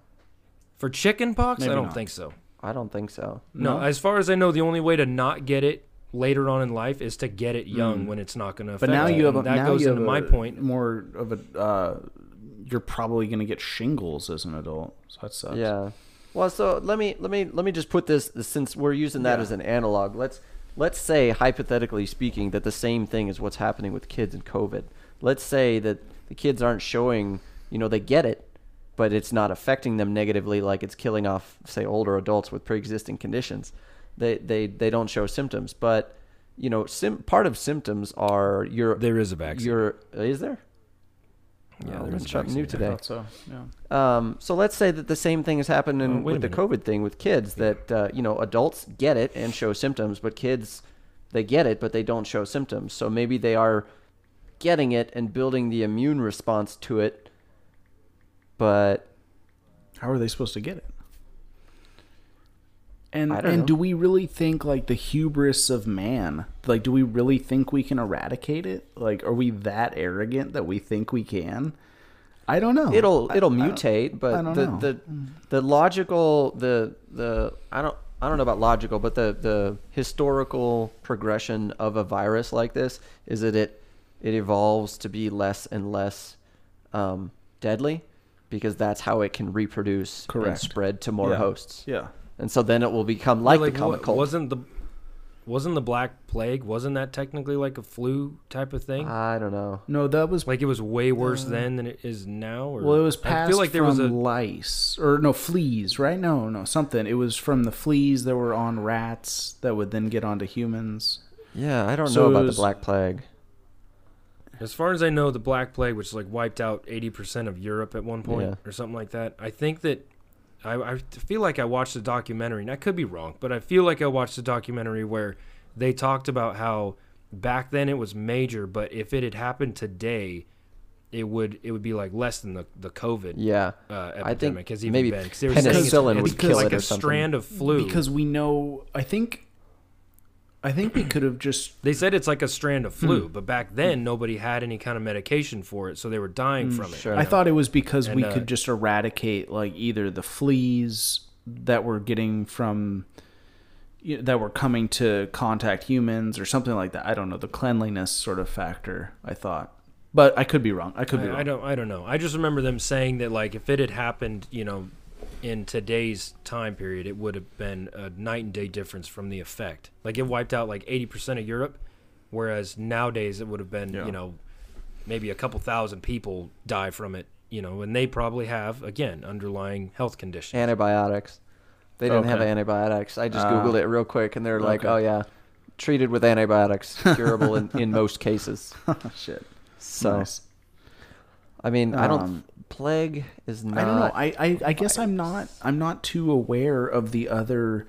for chicken pox. Maybe I don't not. think so. I don't think so. No, No? as far as I know, the only way to not get it later on in life is to get it young when it's not going to affect But now you have a, that now goes you into have my a point. More of a, uh, you're probably going to get shingles as an adult. So that sucks. Yeah. Well, so let me let me let me just put this since we're using that Yeah. as an analog. Let's let's say hypothetically speaking that the same thing is what's happening with kids in COVID. Let's say that the kids aren't showing, you know, they get it, but it's not affecting them negatively like it's killing off say older adults with pre-existing conditions. They they they don't show symptoms, but you know, sim- part of symptoms are your There is a vaccine. your is there? Yeah, Oh, there is a something new today. So. Yeah. Um, so let's say that the same thing is happening Oh, with the. COVID thing with kids. That uh, you know, adults get it and show symptoms, but kids they get it but they don't show symptoms. So maybe they are getting it and building the immune response to it, but How are they supposed to get it? And and know. do we really think like the hubris of man? Like, do we really think we can eradicate it? Like, are we that arrogant that we think we can? I don't know. it'll it'll I mutate. But I don't the, know. the the logical the the I don't I don't know about logical, but the the historical progression of a virus like this is that it it evolves to be less and less um, deadly because that's how it can reproduce and spread to more Yeah. hosts. Yeah. And so then it will become like, Like, the common wa- cold. wasn't the wasn't the black plague? Wasn't that technically like a flu type of thing? I don't know. No, that was like it was way worse then than it is now. Or well, it was I feel like there from was a lice or no fleas, right? No, no, something. It was from the fleas that were on rats that would then get onto humans. Yeah, I don't So know about was- the black plague. As far as I know, the Black Plague, which like wiped out eighty percent of Europe at one point Yeah. or something like that. I think that I, I feel like I watched a documentary, and I could be wrong, but I feel like I watched a documentary where they talked about how back then it was major, but if it had happened today, it would it would be like less than the the COVID Yeah. uh, I think epidemic has even maybe been. 'Cause they were it's- penicillin it's, would kill like it or a something. strand of flu. Because we know, I think, I think we could have just They said it's like a strand of flu, but back then nobody had any kind of medication for it, so they were dying from it. sure. I know? thought it was because we uh, could just eradicate like either the fleas that were getting from y- that were coming to contact humans or something like that. I don't know the cleanliness sort of factor. I thought, but I could be wrong. I could be wrong. I, I don't. I don't know. I just remember them saying that like if it had happened, you know, in today's time period, it would have been a night and day difference from the effect. Like it wiped out like eighty percent of Europe, whereas nowadays it would have been, Yeah. you know, maybe a couple thousand people die from it. You know, and they probably have again underlying health conditions. Antibiotics. They didn't have antibiotics. I just Ah. googled it real quick, and they're like, Okay. "Oh yeah, treated with antibiotics, (laughs) curable in, in most cases." (laughs) Shit. So, Nice. I mean, I don't. Um, plague is not. I don't know. I, I, I guess I'm not I'm not too aware of the other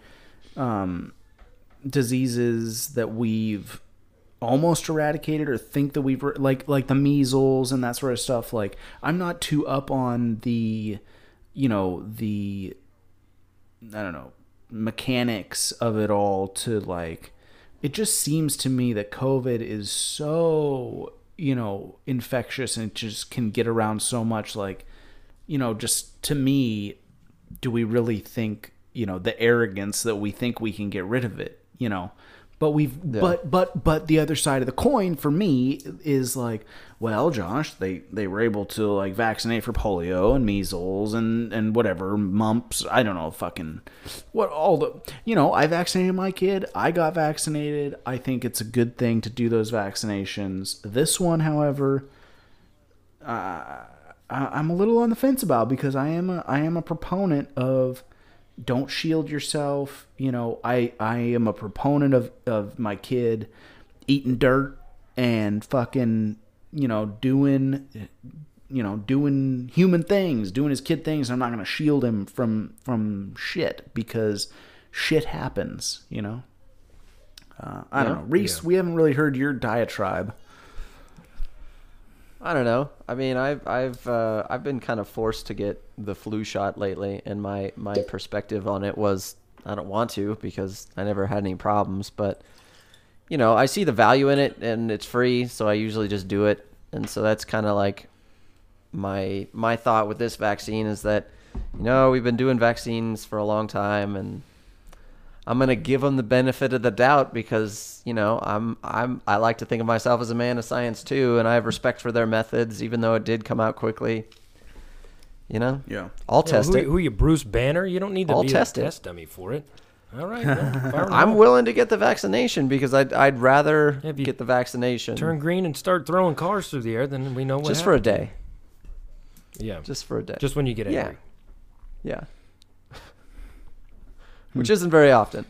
um, diseases that we've almost eradicated or think that we've like like the measles and that sort of stuff. Like I'm not too up on the you know the I don't know mechanics of it all to like it just seems to me that covid is so you know infectious and it just can get around so much like you know just to me do we really think you know the arrogance that we think we can get rid of it you know but we've but but but the other side of the coin for me is like well josh they they were able to like vaccinate for polio and measles and and whatever mumps i don't know fucking what all the you know i vaccinated my kid i got vaccinated i think it's a good thing to do those vaccinations. This one however uh, I, I'm a little on the fence about because I am a I am a proponent of don't shield yourself. You know, I I am a proponent of of my kid eating dirt and fucking you know doing you know doing human things, doing his kid things. I'm not gonna shield him from from shit because shit happens. You know. Uh, I don't know, Reese. We haven't really heard your diatribe. I don't know. I mean, I've I've uh, I've been kind of forced to get the flu shot lately, and my my perspective on it was I don't want to because I never had any problems. But you know, I see the value in it, and it's free, so I usually just do it. And so that's kind of like my my thought with this vaccine is that you know we've been doing vaccines for a long time, and I'm gonna give them the benefit of the doubt because you know I'm I'm I like to think of myself as a man of science too, and I have respect for their methods, even though it did come out quickly. You know, Yeah. I'll Yeah, test who, it. Who you, Bruce Banner? You don't need to I'll be test a it. test dummy for it. All right, (laughs) well, I'm willing to get the vaccination because I'd I'd rather you get the vaccination turn green and start throwing cars through the air, then we know what. just for a day, Yeah, just for a day. just when you get Yeah. angry. yeah, which isn't very often.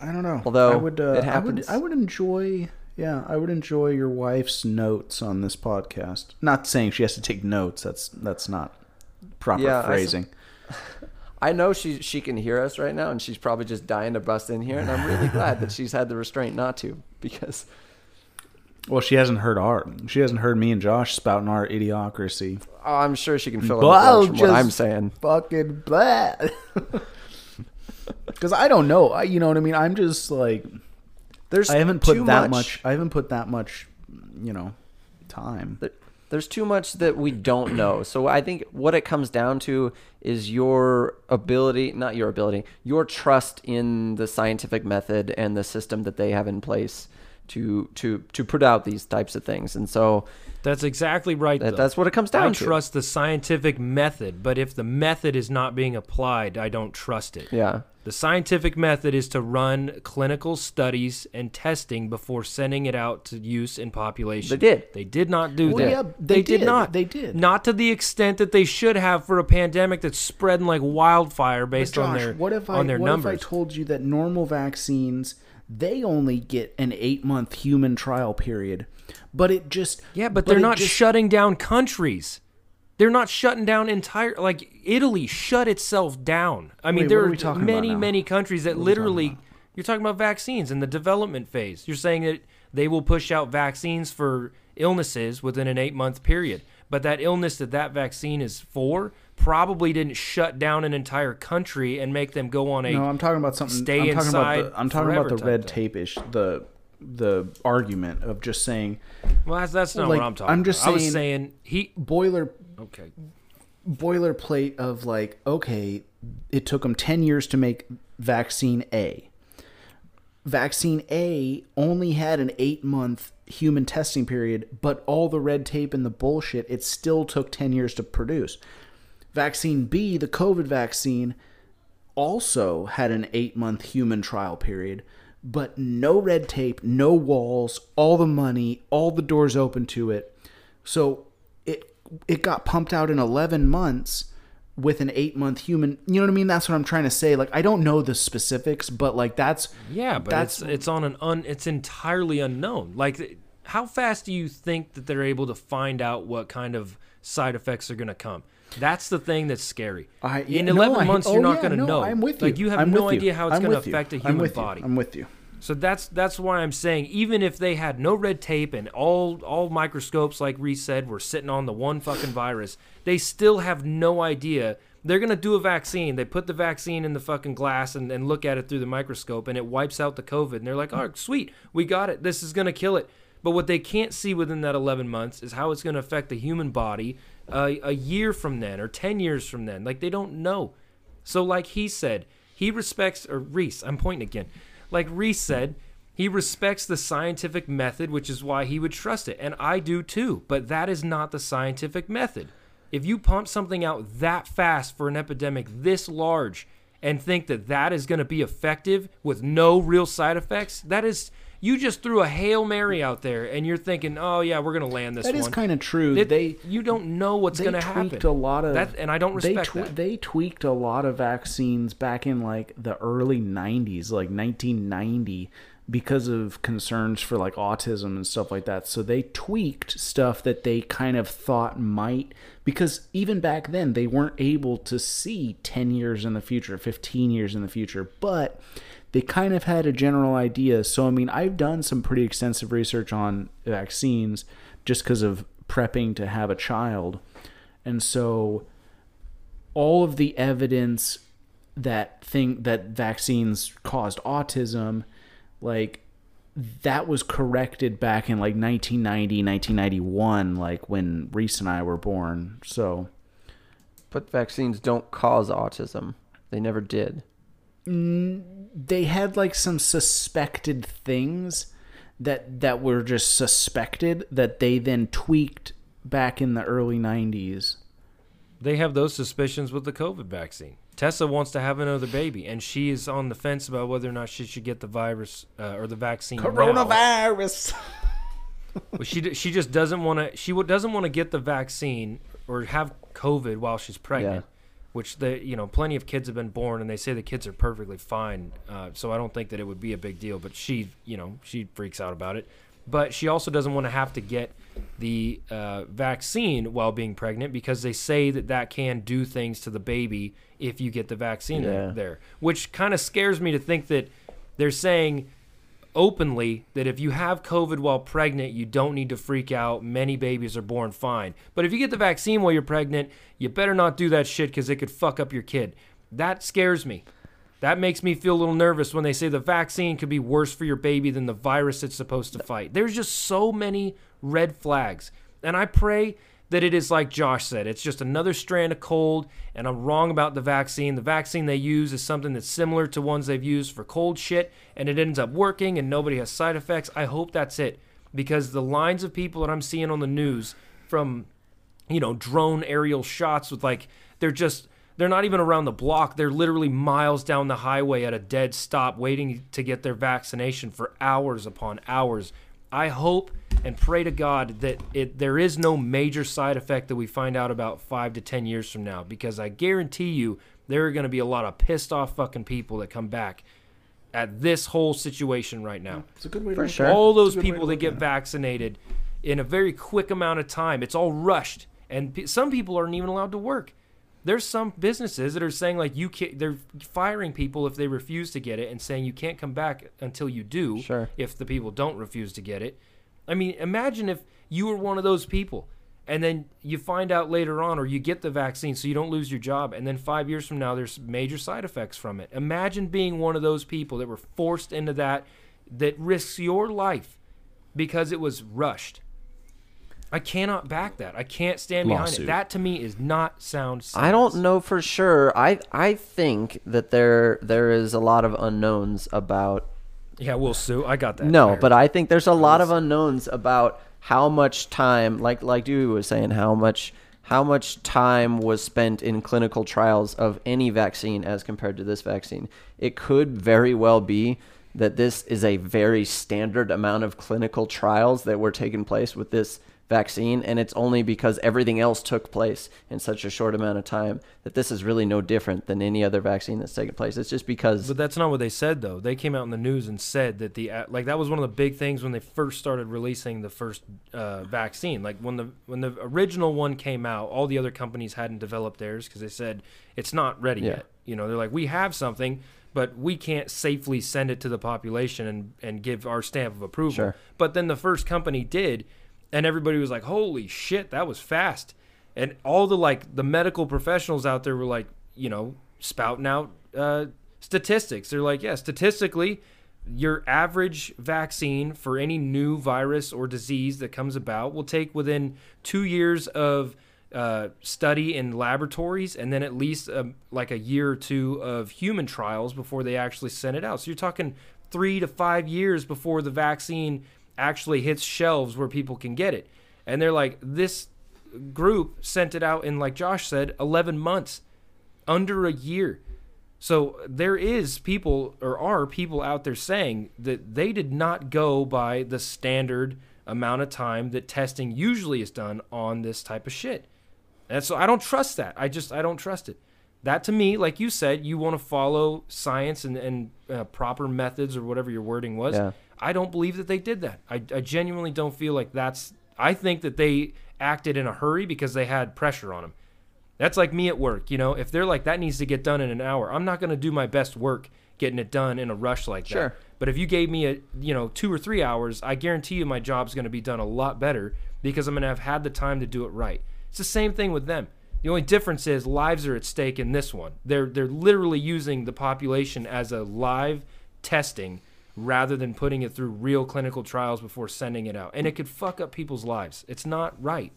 I don't know. Although I would, uh, it I would, happens. I would enjoy. Yeah, I would enjoy your wife's notes on this podcast. Not saying she has to take notes. That's that's not proper Yeah, phrasing. (laughs) I know she she can hear us right now, and she's probably just dying to bust in here, and I'm really glad that she's had the restraint not to because well, she hasn't heard our. She hasn't heard me and Josh spouting our idiocracy. oh, I'm sure she can fill in the blanks from what I'm saying. Fucking blah. (laughs) Because I don't know. I, you know what I mean. I'm just like There's I haven't put too that much. I haven't put that much. You know, time. There- There's too much that we don't know. So I think what it comes down to is your ability, not your ability, your trust in the scientific method and the system that they have in place to to to put out these types of things. And so That's exactly right. that, that's what it comes down I to. trust the scientific method, but if the method is not being applied, I don't trust it. Yeah. The scientific method is to run clinical studies and testing before sending it out to use in population. They did. They did not do Well, that. yeah, they, they did. did. not. They did. Not to the extent that they should have for a pandemic that's spreading like wildfire based But on their what if I, on their what numbers. if I told you that normal vaccines they only get an eight month human trial period, but it just yeah, but, but they're not just- shutting down countries. They're not shutting down entire like Italy shut itself down. I mean, Wait, there are are many many countries that What we talking literally you're talking about vaccines in the development phase. You're saying that they will push out vaccines for illnesses within an 8-month period. But that illness that that vaccine is for probably didn't shut down an entire country and make them go on a No, I'm talking about something. stay I'm talking inside about the, I'm talking about the red tape ish. The the argument of just saying Well, that's, that's not Like, what I'm talking I'm just about. I was saying- saying he boiler okay. boilerplate of like, okay, it took them 10 years to make vaccine A. Vaccine A only had an eight month human testing period, but all the red tape and the bullshit, it still took 10 years to produce. Vaccine B, the COVID vaccine, also had an eight month human trial period, but no red tape, no walls, all the money, all the doors open to it. So it it got pumped out in 11 months, with an eight month human. You know what I mean? That's what I'm trying to say. Like, I don't know the specifics, but like that's Yeah, but That's- it's it's on an un it's entirely unknown. Like how fast do you think that they're able to find out what kind of side effects are going to come? That's the thing that's scary. I, In 11 no, I- months oh, you're not yeah, going to no, know. I'm with you. Like you have I'm no you. idea how it's going to you. affect a I'm human you. body. I'm with you. So that's that's why I'm saying even if they had no red tape and all all microscopes like Reese said were sitting on the one fucking virus, they still have no idea. They're gonna do a vaccine. They put the vaccine in the fucking glass and, and look at it through the microscope and it wipes out the COVID and they're like, Oh sweet, we got it. This is gonna kill it. But what they can't see within that 11 months is how it's going to affect the human body uh, a year from then or 10 years from then. Like they don't know. So, like he said, he respects, or Reese, I'm pointing again. Like Reese said, he respects the scientific method, which is why he would trust it. And I do too. But that is not the scientific method. If you pump something out that fast for an epidemic this large and think that that is going to be effective with no real side effects, that is. You just threw a hail mary out there, and you're thinking, "Oh yeah, we're gonna land this one." That is kind of true. It- they you don't know what's they going to tweaked happen. a lot of that, and I don't they respect that. They tweaked a lot of vaccines back in like the early '90s, like 1990, because of concerns for like autism and stuff like that. So they tweaked stuff that they kind of thought might, because even back then they weren't able to see 10 years in the future, 15 years in the future, but they kind of had a general idea. So, I mean, I've done some pretty extensive research on vaccines just because of prepping to have a child. And so, all of the evidence that thing that vaccines caused autism, like that was corrected back in like 1990, 1991, like when Reese and I were born. So, But vaccines don't cause autism. They never did. They had like some suspected things that that were just suspected that they then tweaked back in the early 90s. They have those suspicions with the COVID vaccine. Tessa wants to have another baby, and she is on the fence about whether or not she should get the virus uh, or the vaccine. Coronavirus. (laughs) But she she just doesn't want to. She doesn't want to get the vaccine or have COVID while she's pregnant. Which the you know plenty of kids have been born, and they say the kids are perfectly fine. Uh, so I don't think that it would be a big deal. But she you know she freaks out about it. But she also doesn't want to have to get the uh, vaccine while being pregnant because they say that that can do things to the baby if you get the vaccine Yeah. there. Which kind of scares me to think that they're saying openly that if you have COVID while pregnant, you don't need to freak out. Many babies are born fine. But if you get the vaccine while you're pregnant, you better not do that shit because it could fuck up your kid. That scares me. That makes me feel a little nervous when they say the vaccine could be worse for your baby than the virus it's supposed to fight. There's just so many red flags. And I pray that it is like Josh said. It's just another strand of cold, and I'm wrong about the vaccine. The vaccine they use is something that's similar to ones they've used for cold shit, and it ends up working, and nobody has side effects. I hope that's it, because the lines of people that I'm seeing on the news from, you know, drone aerial shots with like, they're just. They're not even around the block. They're literally miles down the highway at a dead stop waiting to get their vaccination for hours upon hours. I hope and pray to God that it there is no major side effect that we find out about five to ten years from now, because I guarantee you there are going to be a lot of pissed off fucking people that come back at this whole situation right now. It's a good way For to sure. All those It's a good way people that get at vaccinated in a very quick amount of time, it's all rushed, and pe- some people aren't even allowed to work. There's some businesses that are saying like you can't. They're firing people if they refuse to get it, and saying you can't come back until you do. Sure. If the people don't refuse to get it, I mean, imagine if you were one of those people, and then you find out later on, or you get the vaccine so you don't lose your job, and then five years from now there's major side effects from it. Imagine being one of those people that were forced into that, that risks your life because it was rushed. I cannot back that. I can't stand behind Lawsuit. it. That to me is not sound. I don't know for sure. I I think that there there is a lot of unknowns about Yeah, we'll sue. I got that. No, but I think there's a lot of unknowns about how much time, like like Dewey was saying, how much how much time was spent in clinical trials of any vaccine as compared to this vaccine. It could very well be that this is a very standard amount of clinical trials that were taking place with this vaccine, and it's only because everything else took place in such a short amount of time that this is really no different than any other vaccine that's taken place. It's just because But that's not what they said though. They came out in the news and said that the uh, like that was one of the big things when they first started releasing the first uh, vaccine. Like when the when the original one came out, all the other companies hadn't developed theirs because they said it's not ready Yeah. yet. You know, they're like we have something, but we can't safely send it to the population and and give our stamp of approval. Sure. But then the first company did, and everybody was like, "Holy shit, that was fast!" And all the like the medical professionals out there were like, you know, spouting out uh, statistics. They're like, yeah, statistically, your average vaccine for any new virus or disease that comes about will take within two years of uh, study in laboratories and then at least um, like a year or two of human trials before they actually send it out. So you're talking three to five years before the vaccine actually hits shelves where people can get it. And they're like, this group sent it out in, like Josh said, 11 months, under a year. So there is people or are people out there saying that they did not go by the standard amount of time that testing usually is done on this type of shit. And so I don't trust that. I just I don't trust it. That to me, like you said, you want to follow science and, and uh, proper methods or whatever your wording was. Yeah. I don't believe that they did that. I, I genuinely don't feel like that's. I think that they acted in a hurry because they had pressure on them. That's like me at work. You know, if they're like that needs to get done in an hour, I'm not going to do my best work getting it done in a rush like Sure. that. But if you gave me a you know two or three hours, I guarantee you my job's going to be done a lot better because I'm going to have had the time to do it right. It's the same thing with them. The only difference is lives are at stake in this one. They're they're literally using the population as a live testing rather than putting it through real clinical trials before sending it out. And it could fuck up people's lives. It's not right.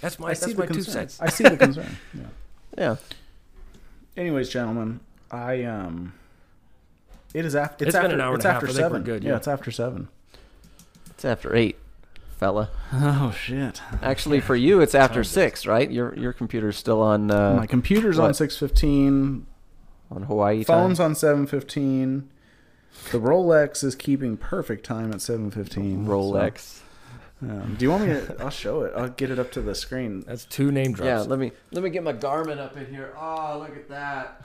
That's my I see that's the my two cents. I see the concern. (laughs) Yeah. yeah, Anyways, gentlemen, I um, it is after. It's It's, been after, an hour and it's a half. after I think we're seven. good, yeah. yeah. it's after seven. it's after eight, fella. Oh shit! Actually, for you, it's after six, right? Your your computer's still on uh, My computer's on six fifteen. On Hawaii Phone's time. on seven fifteen. The Rolex is keeping perfect time at seven fifteen. Rolex. um, do you want me to? (laughs) I'll show it. I'll get it up to the screen. That's two name drops. Yeah, let me let me get my Garmin up in here. Oh, look at that.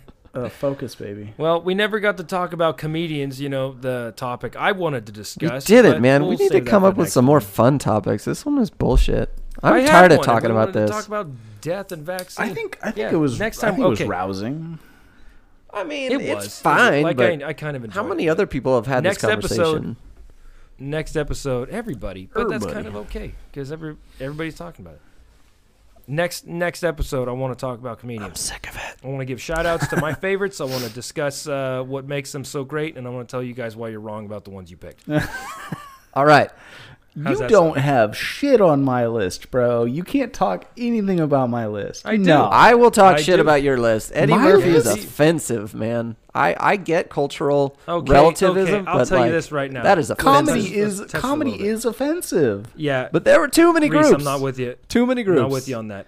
(laughs) Uh, focus, baby. Well, we never got to talk about comedians, you know, the topic I wanted to discuss. We did it, man. we'll we need to come up with next some more fun topics. This one is bullshit. I I'm had tired of talking about wanted to this. Talk about death and vaccine. I think. I think Yeah, it was. next I time. think it was rousing. I mean, it it's was fine, Like but I, I kind of enjoyed how many it. other people have had Next this episode- conversation? next episode everybody but that's kind of okay because every everybody's talking about it next next episode i want to talk about comedians I'm sick of it. i want to give shout outs to my (laughs) favorites i want to discuss uh, what makes them so great and i want to tell you guys why you're wrong about the ones you picked (laughs) All right. How's you don't sound? have shit on my list, bro. You can't talk anything about my list. I do. No. I will talk I shit do. about your list. Eddie My Murphy is offensive, man. I, I get cultural okay relativism, okay i'll but tell like, you this right now that is offensive. comedy Let's- is let's a comedy is offensive. yeah But there were too many Reese, groups. i'm not with you too many I'm groups. not with you on that.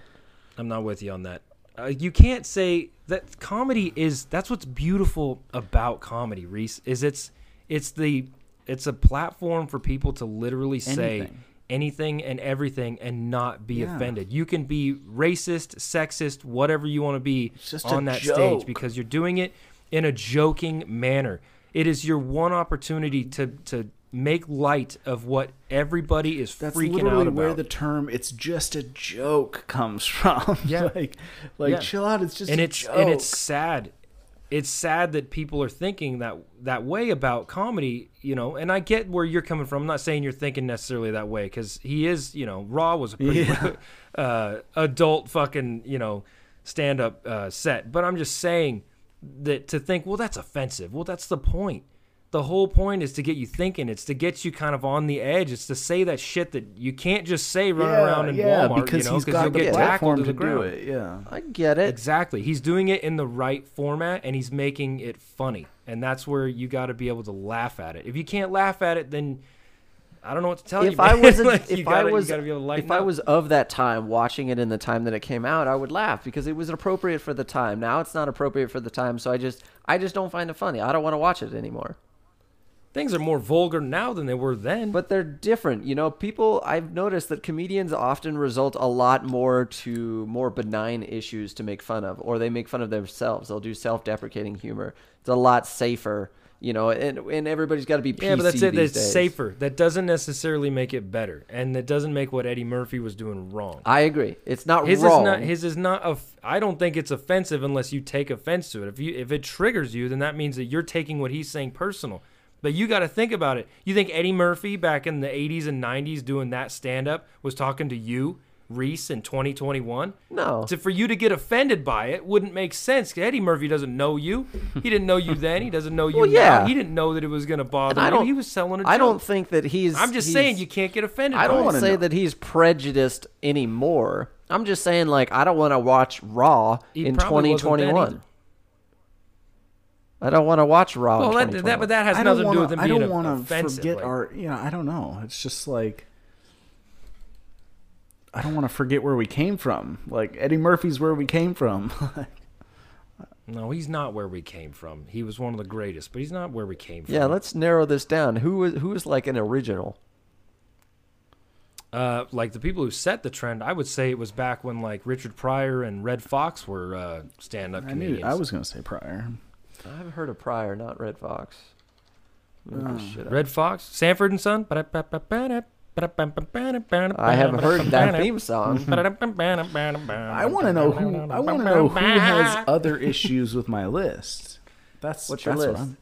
I'm not with you on that. Uh, you can't say that comedy is that's what's beautiful about comedy, Reese. Is it's it's the it's a platform for people to literally say Anything. anything and everything and not be Yeah. offended. You can be racist, sexist, whatever you want to be on that joke. stage because you're doing it in a joking manner. It is your one opportunity to to make light of what everybody is That's freaking literally out about. where the term "it's just a joke" comes (laughs) from. Yeah. like, like Yeah. chill out. It's just and a it's joke. and it's sad it's sad that people are thinking that that way about comedy you know and i get where you're coming from. I'm not saying you're thinking necessarily that way because he is you know raw was a pretty Yeah. (laughs) uh, adult fucking you know stand up uh, set. But i'm just saying that to think well that's offensive. Well that's the point the whole point is to get you thinking it's to get you kind of on the edge it's to say that shit that you can't just say running yeah, around in yeah, walmart because you know he's because got you'll the get platform to the to do it. Yeah. I get it. Exactly. He's doing it in the right format and he's making it funny. And that's where you got to be able to laugh at it. If you can't laugh at it, then I don't know what to tell you. (laughs) if I wasn't, Like, you if gotta- I was, gotta be able to lighten if I was of that time watching it in the time that it came out, I would laugh because it was appropriate for the time. Now it's not appropriate for the time, so I just, I just don't find it funny. I don't want to watch it anymore. Things are more vulgar now than they were then. But they're different. You know, people, I've noticed that comedians often result a lot more to more benign issues to make fun of, or they make fun of themselves. They'll do self deprecating humor. It's a lot safer, you know, and, and everybody's got to be PC yeah, but that's it. That's days. safer. That doesn't necessarily make it better, and that doesn't make what Eddie Murphy was doing wrong. I agree. It's not His wrong. is not. His is not. Off- I don't think it's offensive unless you take offense to it. If you if it triggers you, then that means that you're taking what he's saying personal. But you got to think about it. You think Eddie Murphy back in the 80s and 90s doing that stand up was talking to you, Reese, in 2021? No. So for you to get offended by it wouldn't make sense. Eddie Murphy doesn't know you. He didn't know you then. He doesn't know you Well, now. yeah. He didn't know that it was going to bother And I you. don't- He was selling a I don't think that he's. I'm just he's- saying you can't get offended I don't wanna say know. that he's prejudiced anymore. I'm just saying, like, I don't want to watch Raw He in probably wasn't 2021. Either. I don't want to watch Raw. Well, in that, that, but that has I nothing don't to do with to. him I don't want to to forget our. You know, I don't know. It's just like I don't want to forget where we came from. Like Eddie Murphy's where we came from. (laughs) No, he's not where we came from. He was one of the greatest, but he's not where we came from. Yeah, let's narrow this down. Who is who is like an original? Uh, like the people who set the trend, I would say it was back when like Richard Pryor and Redd Foxx were uh, stand-up I comedians. knew. I was gonna say Pryor. I've heard of Pryor, not Redd Foxx. Look this. Redd Foxx, Sanford and Son. I I have heard that (laughs) theme song. I want to know who. I want to know who has other issues with my list. That's What's your that's list? I'm-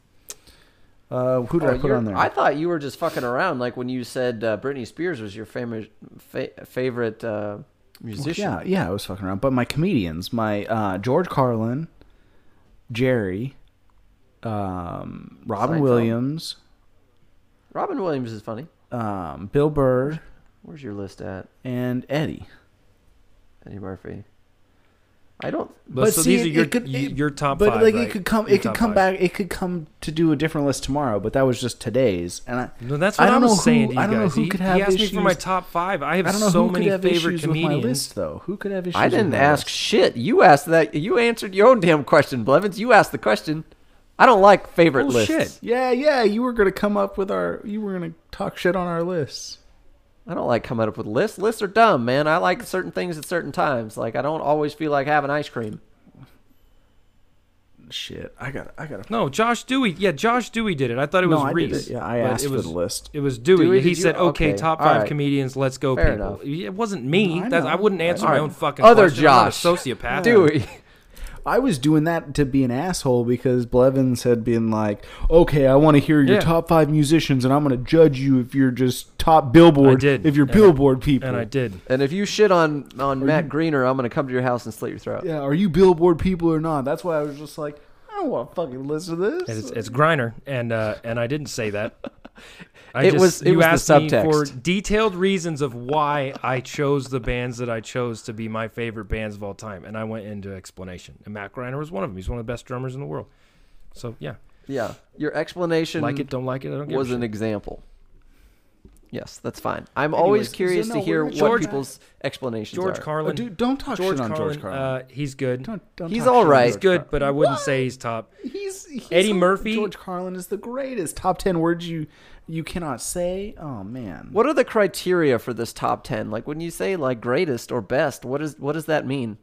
uh, who did Oh, I put on there? I thought you were just fucking around, like when you said uh, Britney Spears was your favorite fa- favorite uh, musician. Yeah, yeah, I was fucking around. But my comedians, my uh, George Carlin, Jerry, um, Robin Seinfeld. Williams, Robin Williams is funny. um, Bill Burr, Where's your list at? and Eddie. Eddie Murphy. I don't. But, so see, these are your it could- y- it- your top but five. like right? it could come, Your it could top come five. back. It could come to do a different list tomorrow. But that was just today's, and I. No, that's I what I, don't was know who- saying to you I don't know guys. who he, could he have asked me for my issues- top five. I have I don't know so who many could have favorite issues with my comedians. list, though. Who could have issues? I with didn't my ask list? shit. You asked that. You answered your own damn question, Blevins. You asked the question. I don't like favorite Oh, lists. shit. Yeah, yeah. You were gonna come up with our. You were gonna talk shit on our lists. I don't like coming up with lists. Lists are dumb, man. I like certain things at certain times. Like I don't always feel like having ice cream. Shit, I got. I got. No, Josh Dewey. Yeah, Josh Dewey did it. I thought it was no, I Reese. did it. Yeah, I asked it was, for the list. It was Dewey. Dewey, he did you? said, "Okay, Okay, top five right. comedians. Let's go, Fair people." enough. It wasn't me. No, I That's, I wouldn't answer All my right. own fucking Other question. I'm not a Josh. sociopath. Dewey. (laughs) I was doing that to be an asshole because Blevins had been like, "Okay, I want to hear your Yeah. top five musicians, and I'm going to judge you if you're just top Billboard. I did. If you're And I- Billboard people, And I did. And if you shit on on Matt Greener, I'm gonna come to your house and slit your throat. yeah, are you Billboard people or not? That's why I was just like, I don't want to fucking listen to this. And It's, it's Greiner, and uh, and I didn't say that. (laughs) I It just, was- it you was the asked me for detailed reasons of why I chose the bands that I chose to be my favorite bands of all time, and I went into explanation. And Matt Greiner was one of them. He's one of the best drummers in the world. So yeah, Yeah. Your explanation like it, don't like it, I don't give was an shit. example. Yes, that's fine. I'm always Anyways, so curious no, to hear what George- people's explanations are. George are. Carlin. Oh, dude, don't talk George shit on Carlin, George Carlin. Uh, he's good. don't, don't he's talk all shit on right. he's good, but I wouldn't What? say he's top. He's, he's Eddie Murphy? George Carlin is the greatest. Top ten words you you cannot say. Oh man. What are the criteria for this top ten? Like when you say like greatest or best, what is what does that mean?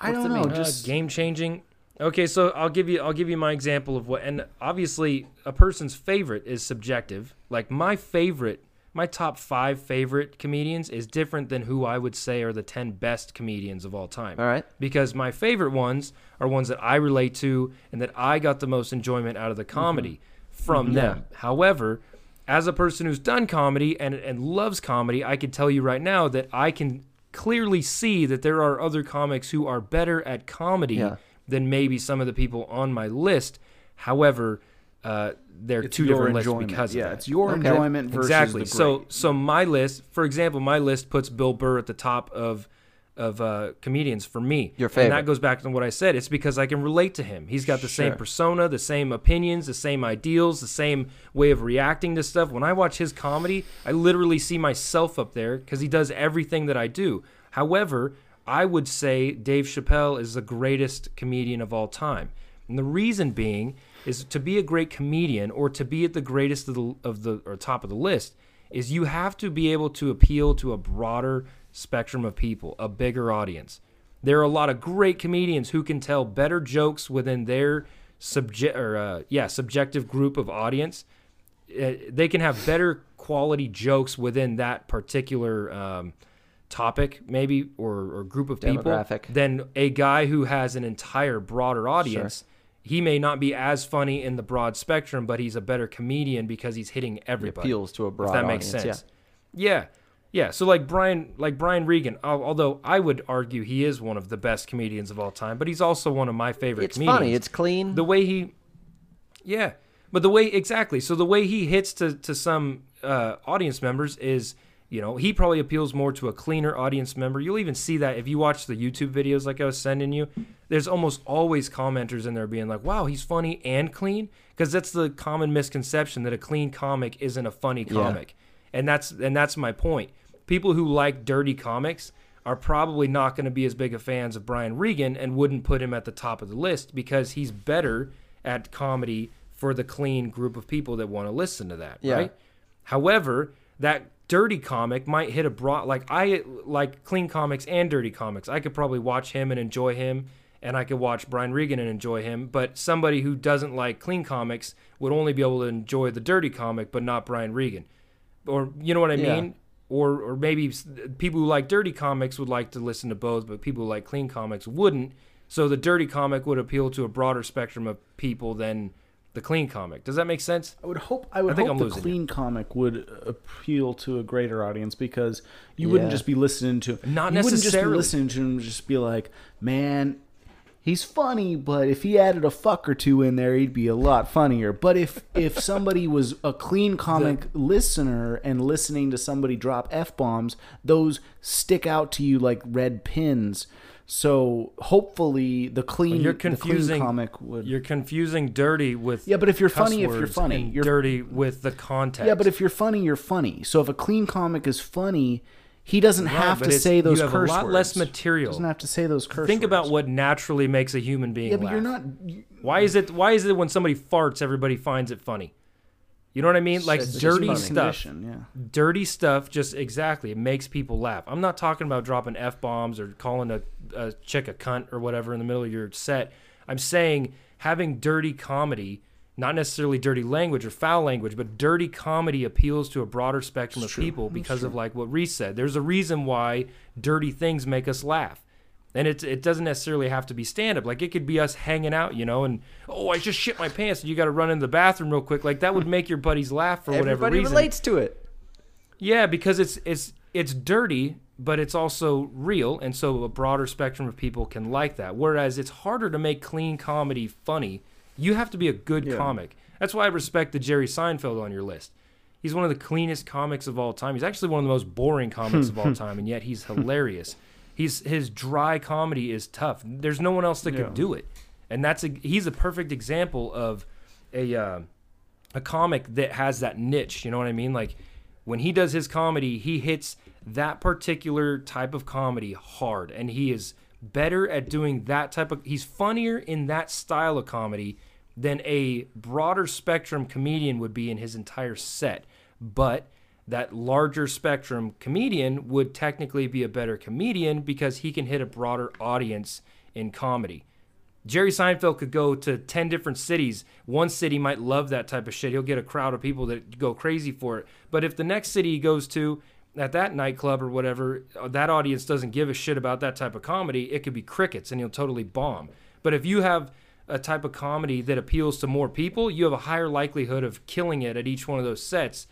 I don't know. mean? Uh, Just game changing. Okay, so I'll give you I'll give you my example of what and obviously a person's favorite is subjective. Like my favorite, my top 5 favorite comedians is different than who I would say are the 10 best comedians of all time. All right. Because my favorite ones are ones that I relate to and that I got the most enjoyment out of the comedy from them. However, as a person who's done comedy and, and loves comedy, I can tell you right now that I can clearly see that there are other comics who are better at comedy Yeah. than maybe some of the people on my list. However, uh, they're it's two your different lists enjoyment. because yeah, of that. it's your Okay. enjoyment versus exactly. the So so my list, for example, my list puts Bill Burr at the top of of uh, comedians for me. Your And favorite. that goes back to what I said. It's because I can relate to him. He's got the same persona, the same opinions, the same ideals, the same way of reacting to stuff. When I watch his comedy, I literally see myself up there because he does everything that I do. However, I would say Dave Chappelle is the greatest comedian of all time. And the reason being is to be a great comedian or to be at the greatest of the of the or top of the list is you have to be able to appeal to a broader spectrum of people, a bigger audience. There are a lot of great comedians who can tell better jokes within their subject or uh, yeah subjective group of audience. Uh, they can have better quality jokes within that particular um, topic, maybe or, or group of people, Demographic. than a guy who has an entire broader audience. He may not be as funny in the broad spectrum, but he's a better comedian because he's hitting everybody. appeals to a broad if that makes sense. Yeah. yeah, Yeah, so like Brian, like Brian Regan, although I would argue he is one of the best comedians of all time, but he's also one of my favorite. It's comedians. funny. It's clean. the way he, yeah, but the way exactly. So the way he hits to to some uh, audience members is, you know, he probably appeals more to a cleaner audience member. You'll even see that if you watch the YouTube videos like I was sending you. There's almost always commenters in there being like, "Wow, he's funny and clean," because that's the common misconception that a clean comic isn't a funny comic, and that's and that's my point. People who like dirty comics are probably not going to be as big of fans of Brian Regan and wouldn't put him at the top of the list because he's better at comedy for the clean group of people that want to listen to that, Yeah. right? However, that dirty comic might hit a broad like I like clean comics and dirty comics. I could probably watch him and enjoy him and I could watch Brian Regan and enjoy him, but somebody who doesn't like clean comics would only be able to enjoy the dirty comic but not Brian Regan. Or you know what I Yeah. mean? Or or maybe people who like dirty comics would like to listen to both, but people who like clean comics wouldn't. So the dirty comic would appeal to a broader spectrum of people than the clean comic. Does that make sense? I would hope I would I think hope I'm the losing clean comic would appeal to a greater audience because you wouldn't just be listening to Not you wouldn't just be necessarily. listening to him just be like, man, he's funny, but if he added a fuck or two in there, he'd be a lot funnier. But if if somebody was a clean comic (laughs) listener and listening to somebody drop f bombs, those stick out to you like red pins. So hopefully the clean You're the clean comic would You're confusing dirty with Yeah, but if you're funny, if you're funny, you're- dirty with the context. Yeah, but if you're funny, you're funny. So if a clean comic is funny, he doesn't Right, have to say those you have curse a lot words. less material. He Doesn't have to say those curse think about what naturally makes a human being Yeah, but laugh. you're not. you- Why is it? Why is it when somebody farts, everybody finds it funny? You know what I mean? Like it's dirty stuff. Yeah. dirty stuff just exactly it makes people laugh i'm not talking about dropping f-bombs or calling a, a chick a cunt or whatever in the middle of your set i'm saying having dirty comedy not necessarily dirty language or foul language but dirty comedy appeals to a broader spectrum of people because of like what reese said there's a reason why dirty things make us laugh and it, it doesn't necessarily have to be stand up. Like it could be us hanging out, you know, and oh, I just shit my pants and you got to run into the bathroom real quick. Like that would make your buddies laugh for whatever Everybody reason. relates to it. Yeah, because it's it's it's dirty, but it's also real, and so a broader spectrum of people can like that. Whereas it's harder to make clean comedy funny. You have to be a good comic. That's why I respect the Jerry Seinfeld on your list. He's one of the cleanest comics of all time. He's actually one of the most boring comics of all (laughs) time, and yet he's hilarious. He's his dry comedy is tough. There's no one else that Yeah. could do it, and that's a he's a perfect example of a uh, a comic that has that niche. You know what I mean? Like when he does his comedy, he hits that particular type of comedy hard, and he is better at doing that type of. He's funnier in that style of comedy than a broader spectrum comedian would be in his entire set. But that larger spectrum comedian would technically be a better comedian because he can hit a broader audience in comedy. Jerry Seinfeld could go to 10 different cities. One city might love that type of shit. He'll get a crowd of people that go crazy for it. But if the next city he goes to, at that nightclub or whatever, uh, that audience doesn't give a shit about that type of comedy, it could be crickets and you'll totally bomb. But if you have a type of comedy that appeals to more people, you have a higher likelihood of killing it at each one of those sets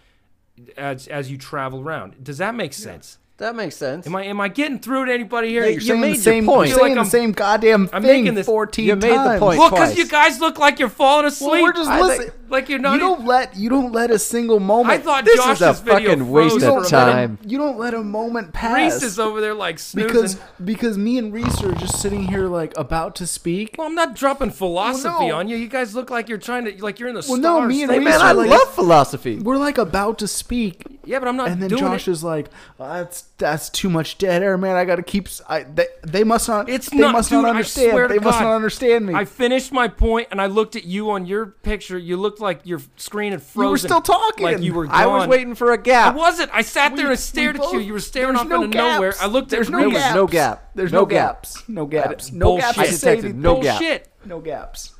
as as you travel around. Does that make sense? That makes sense. Am I am I getting through to anybody here? Yeah, You're you saying made the same, point. You're I saying like the I'm- same goddamn I'm thing making this- 14 you made the point. Well, because you guys look like you're falling asleep. Well, we're just I listening. think- Like you're not. You don't let you don't let a single moment. I thought This is a video fucking waste of for a time. You don't let a moment pass. Reese is over there like snoozing. because because me and Reese are just sitting here like about to speak. well, I'm not dropping philosophy Well, no. on you. You guys look like you're trying to like you're in the Well, stars. no, me and Reese man, are I like- love philosophy. We're like about to speak, yeah, but I'm not and then doing Josh it. is like, "Oh, "That's that's too much dead air, man. I got to keep. s- I, they, they must not. It's they not, must dude, not understand. swear to they must not understand me. I finished my point and I looked at you on your picture. You looked like your screen had frozen. were still talking. Like you were gone. I was waiting for a gap. I wasn't. I sat there We- and stared we at you. both- You were staring off no into nowhere. I looked There's at no There Reese. was gaps. no gap. There's No no, gap. gaps. No gaps. No Bullshit. gaps. I detected no you. gap. No gaps.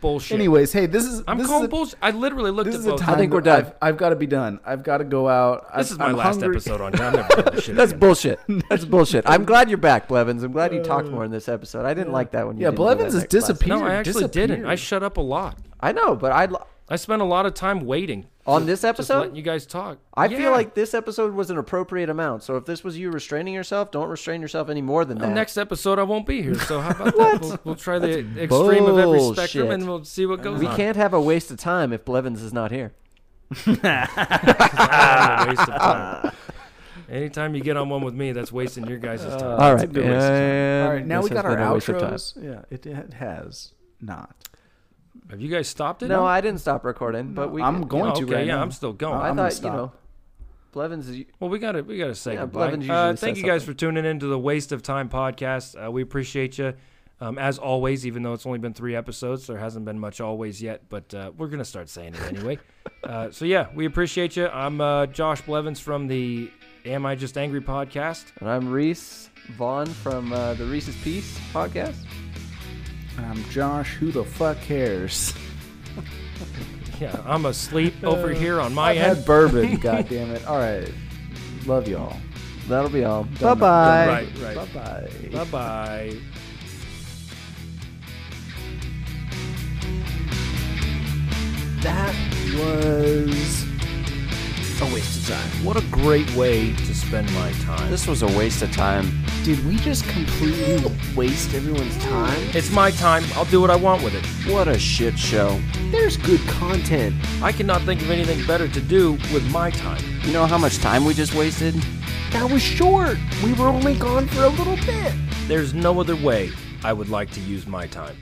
Bullshit. Anyways, hey, this is I'm this calling is a, bullshit. I literally looked This at is a both. I think we're done. I've, I've got to be done. I've got to go out. This I've- is my I'm last hungry. episode on here. I'm never doing this (laughs) shit That's again. bullshit. That's (laughs) bullshit. I'm glad you're back, Blevins. I'm glad you talked uh, more in this episode. I didn't like that when you. Yeah, didn't do Blevins that is next last- disappeared. No, I actually didn't. I shut up a lot. I know, but I I spent a lot of time waiting on Just- this just episode. letting you guys talk. I Yeah. feel like this episode was an appropriate amount. So if this was you restraining yourself, don't restrain yourself any more than The that. next episode I won't be here. So how about (laughs) that? We'll, we'll try the extreme of every spectrum and we'll see what goes on. we on. can't have a waste of time if Blevins is not here. a waste of time. Anytime you get on one with me, that's wasting your guys' time. all right, time. all right. now we got our been a waste outros. Yeah, it, it has not. Have you guys stopped it? No, I didn't stop recording, but we. I'm going Oh, to okay, right yeah, now. I'm still going. I I'm gonna thought you stop. know, Blevins. Is, Well, we got to we got to say Yeah, goodbye. Blevins usually Uh, says thank you guys something. for tuning in to the Waste of Time podcast. Uh, we appreciate you. Um, as always, even though it's only been three episodes, there hasn't been much always yet, but uh, we're gonna start saying it anyway. (laughs) uh, so yeah, we appreciate you. I'm uh, Josh Blevins from the Am I Just Angry podcast. and I'm Reese Vaughn from uh, the Reese's Piece podcast. I'm Josh. Who the fuck cares? (laughs) Yeah, I'm asleep uh, over here on my I've end. had bourbon. (laughs) God damn it. All right. Love y'all. That'll be all. Bye bye. Right, right. Bye bye. Bye bye. That was a waste of time. What a great way to spend my time. This was a waste of time. Did we just completely waste everyone's time? It's my time. I'll do what I want with it. What a shit show. There's good content. I cannot think of anything better to do with my time. You know how much time we just wasted? That was short. We were only gone for a little bit. There's no other way I would like to use my time.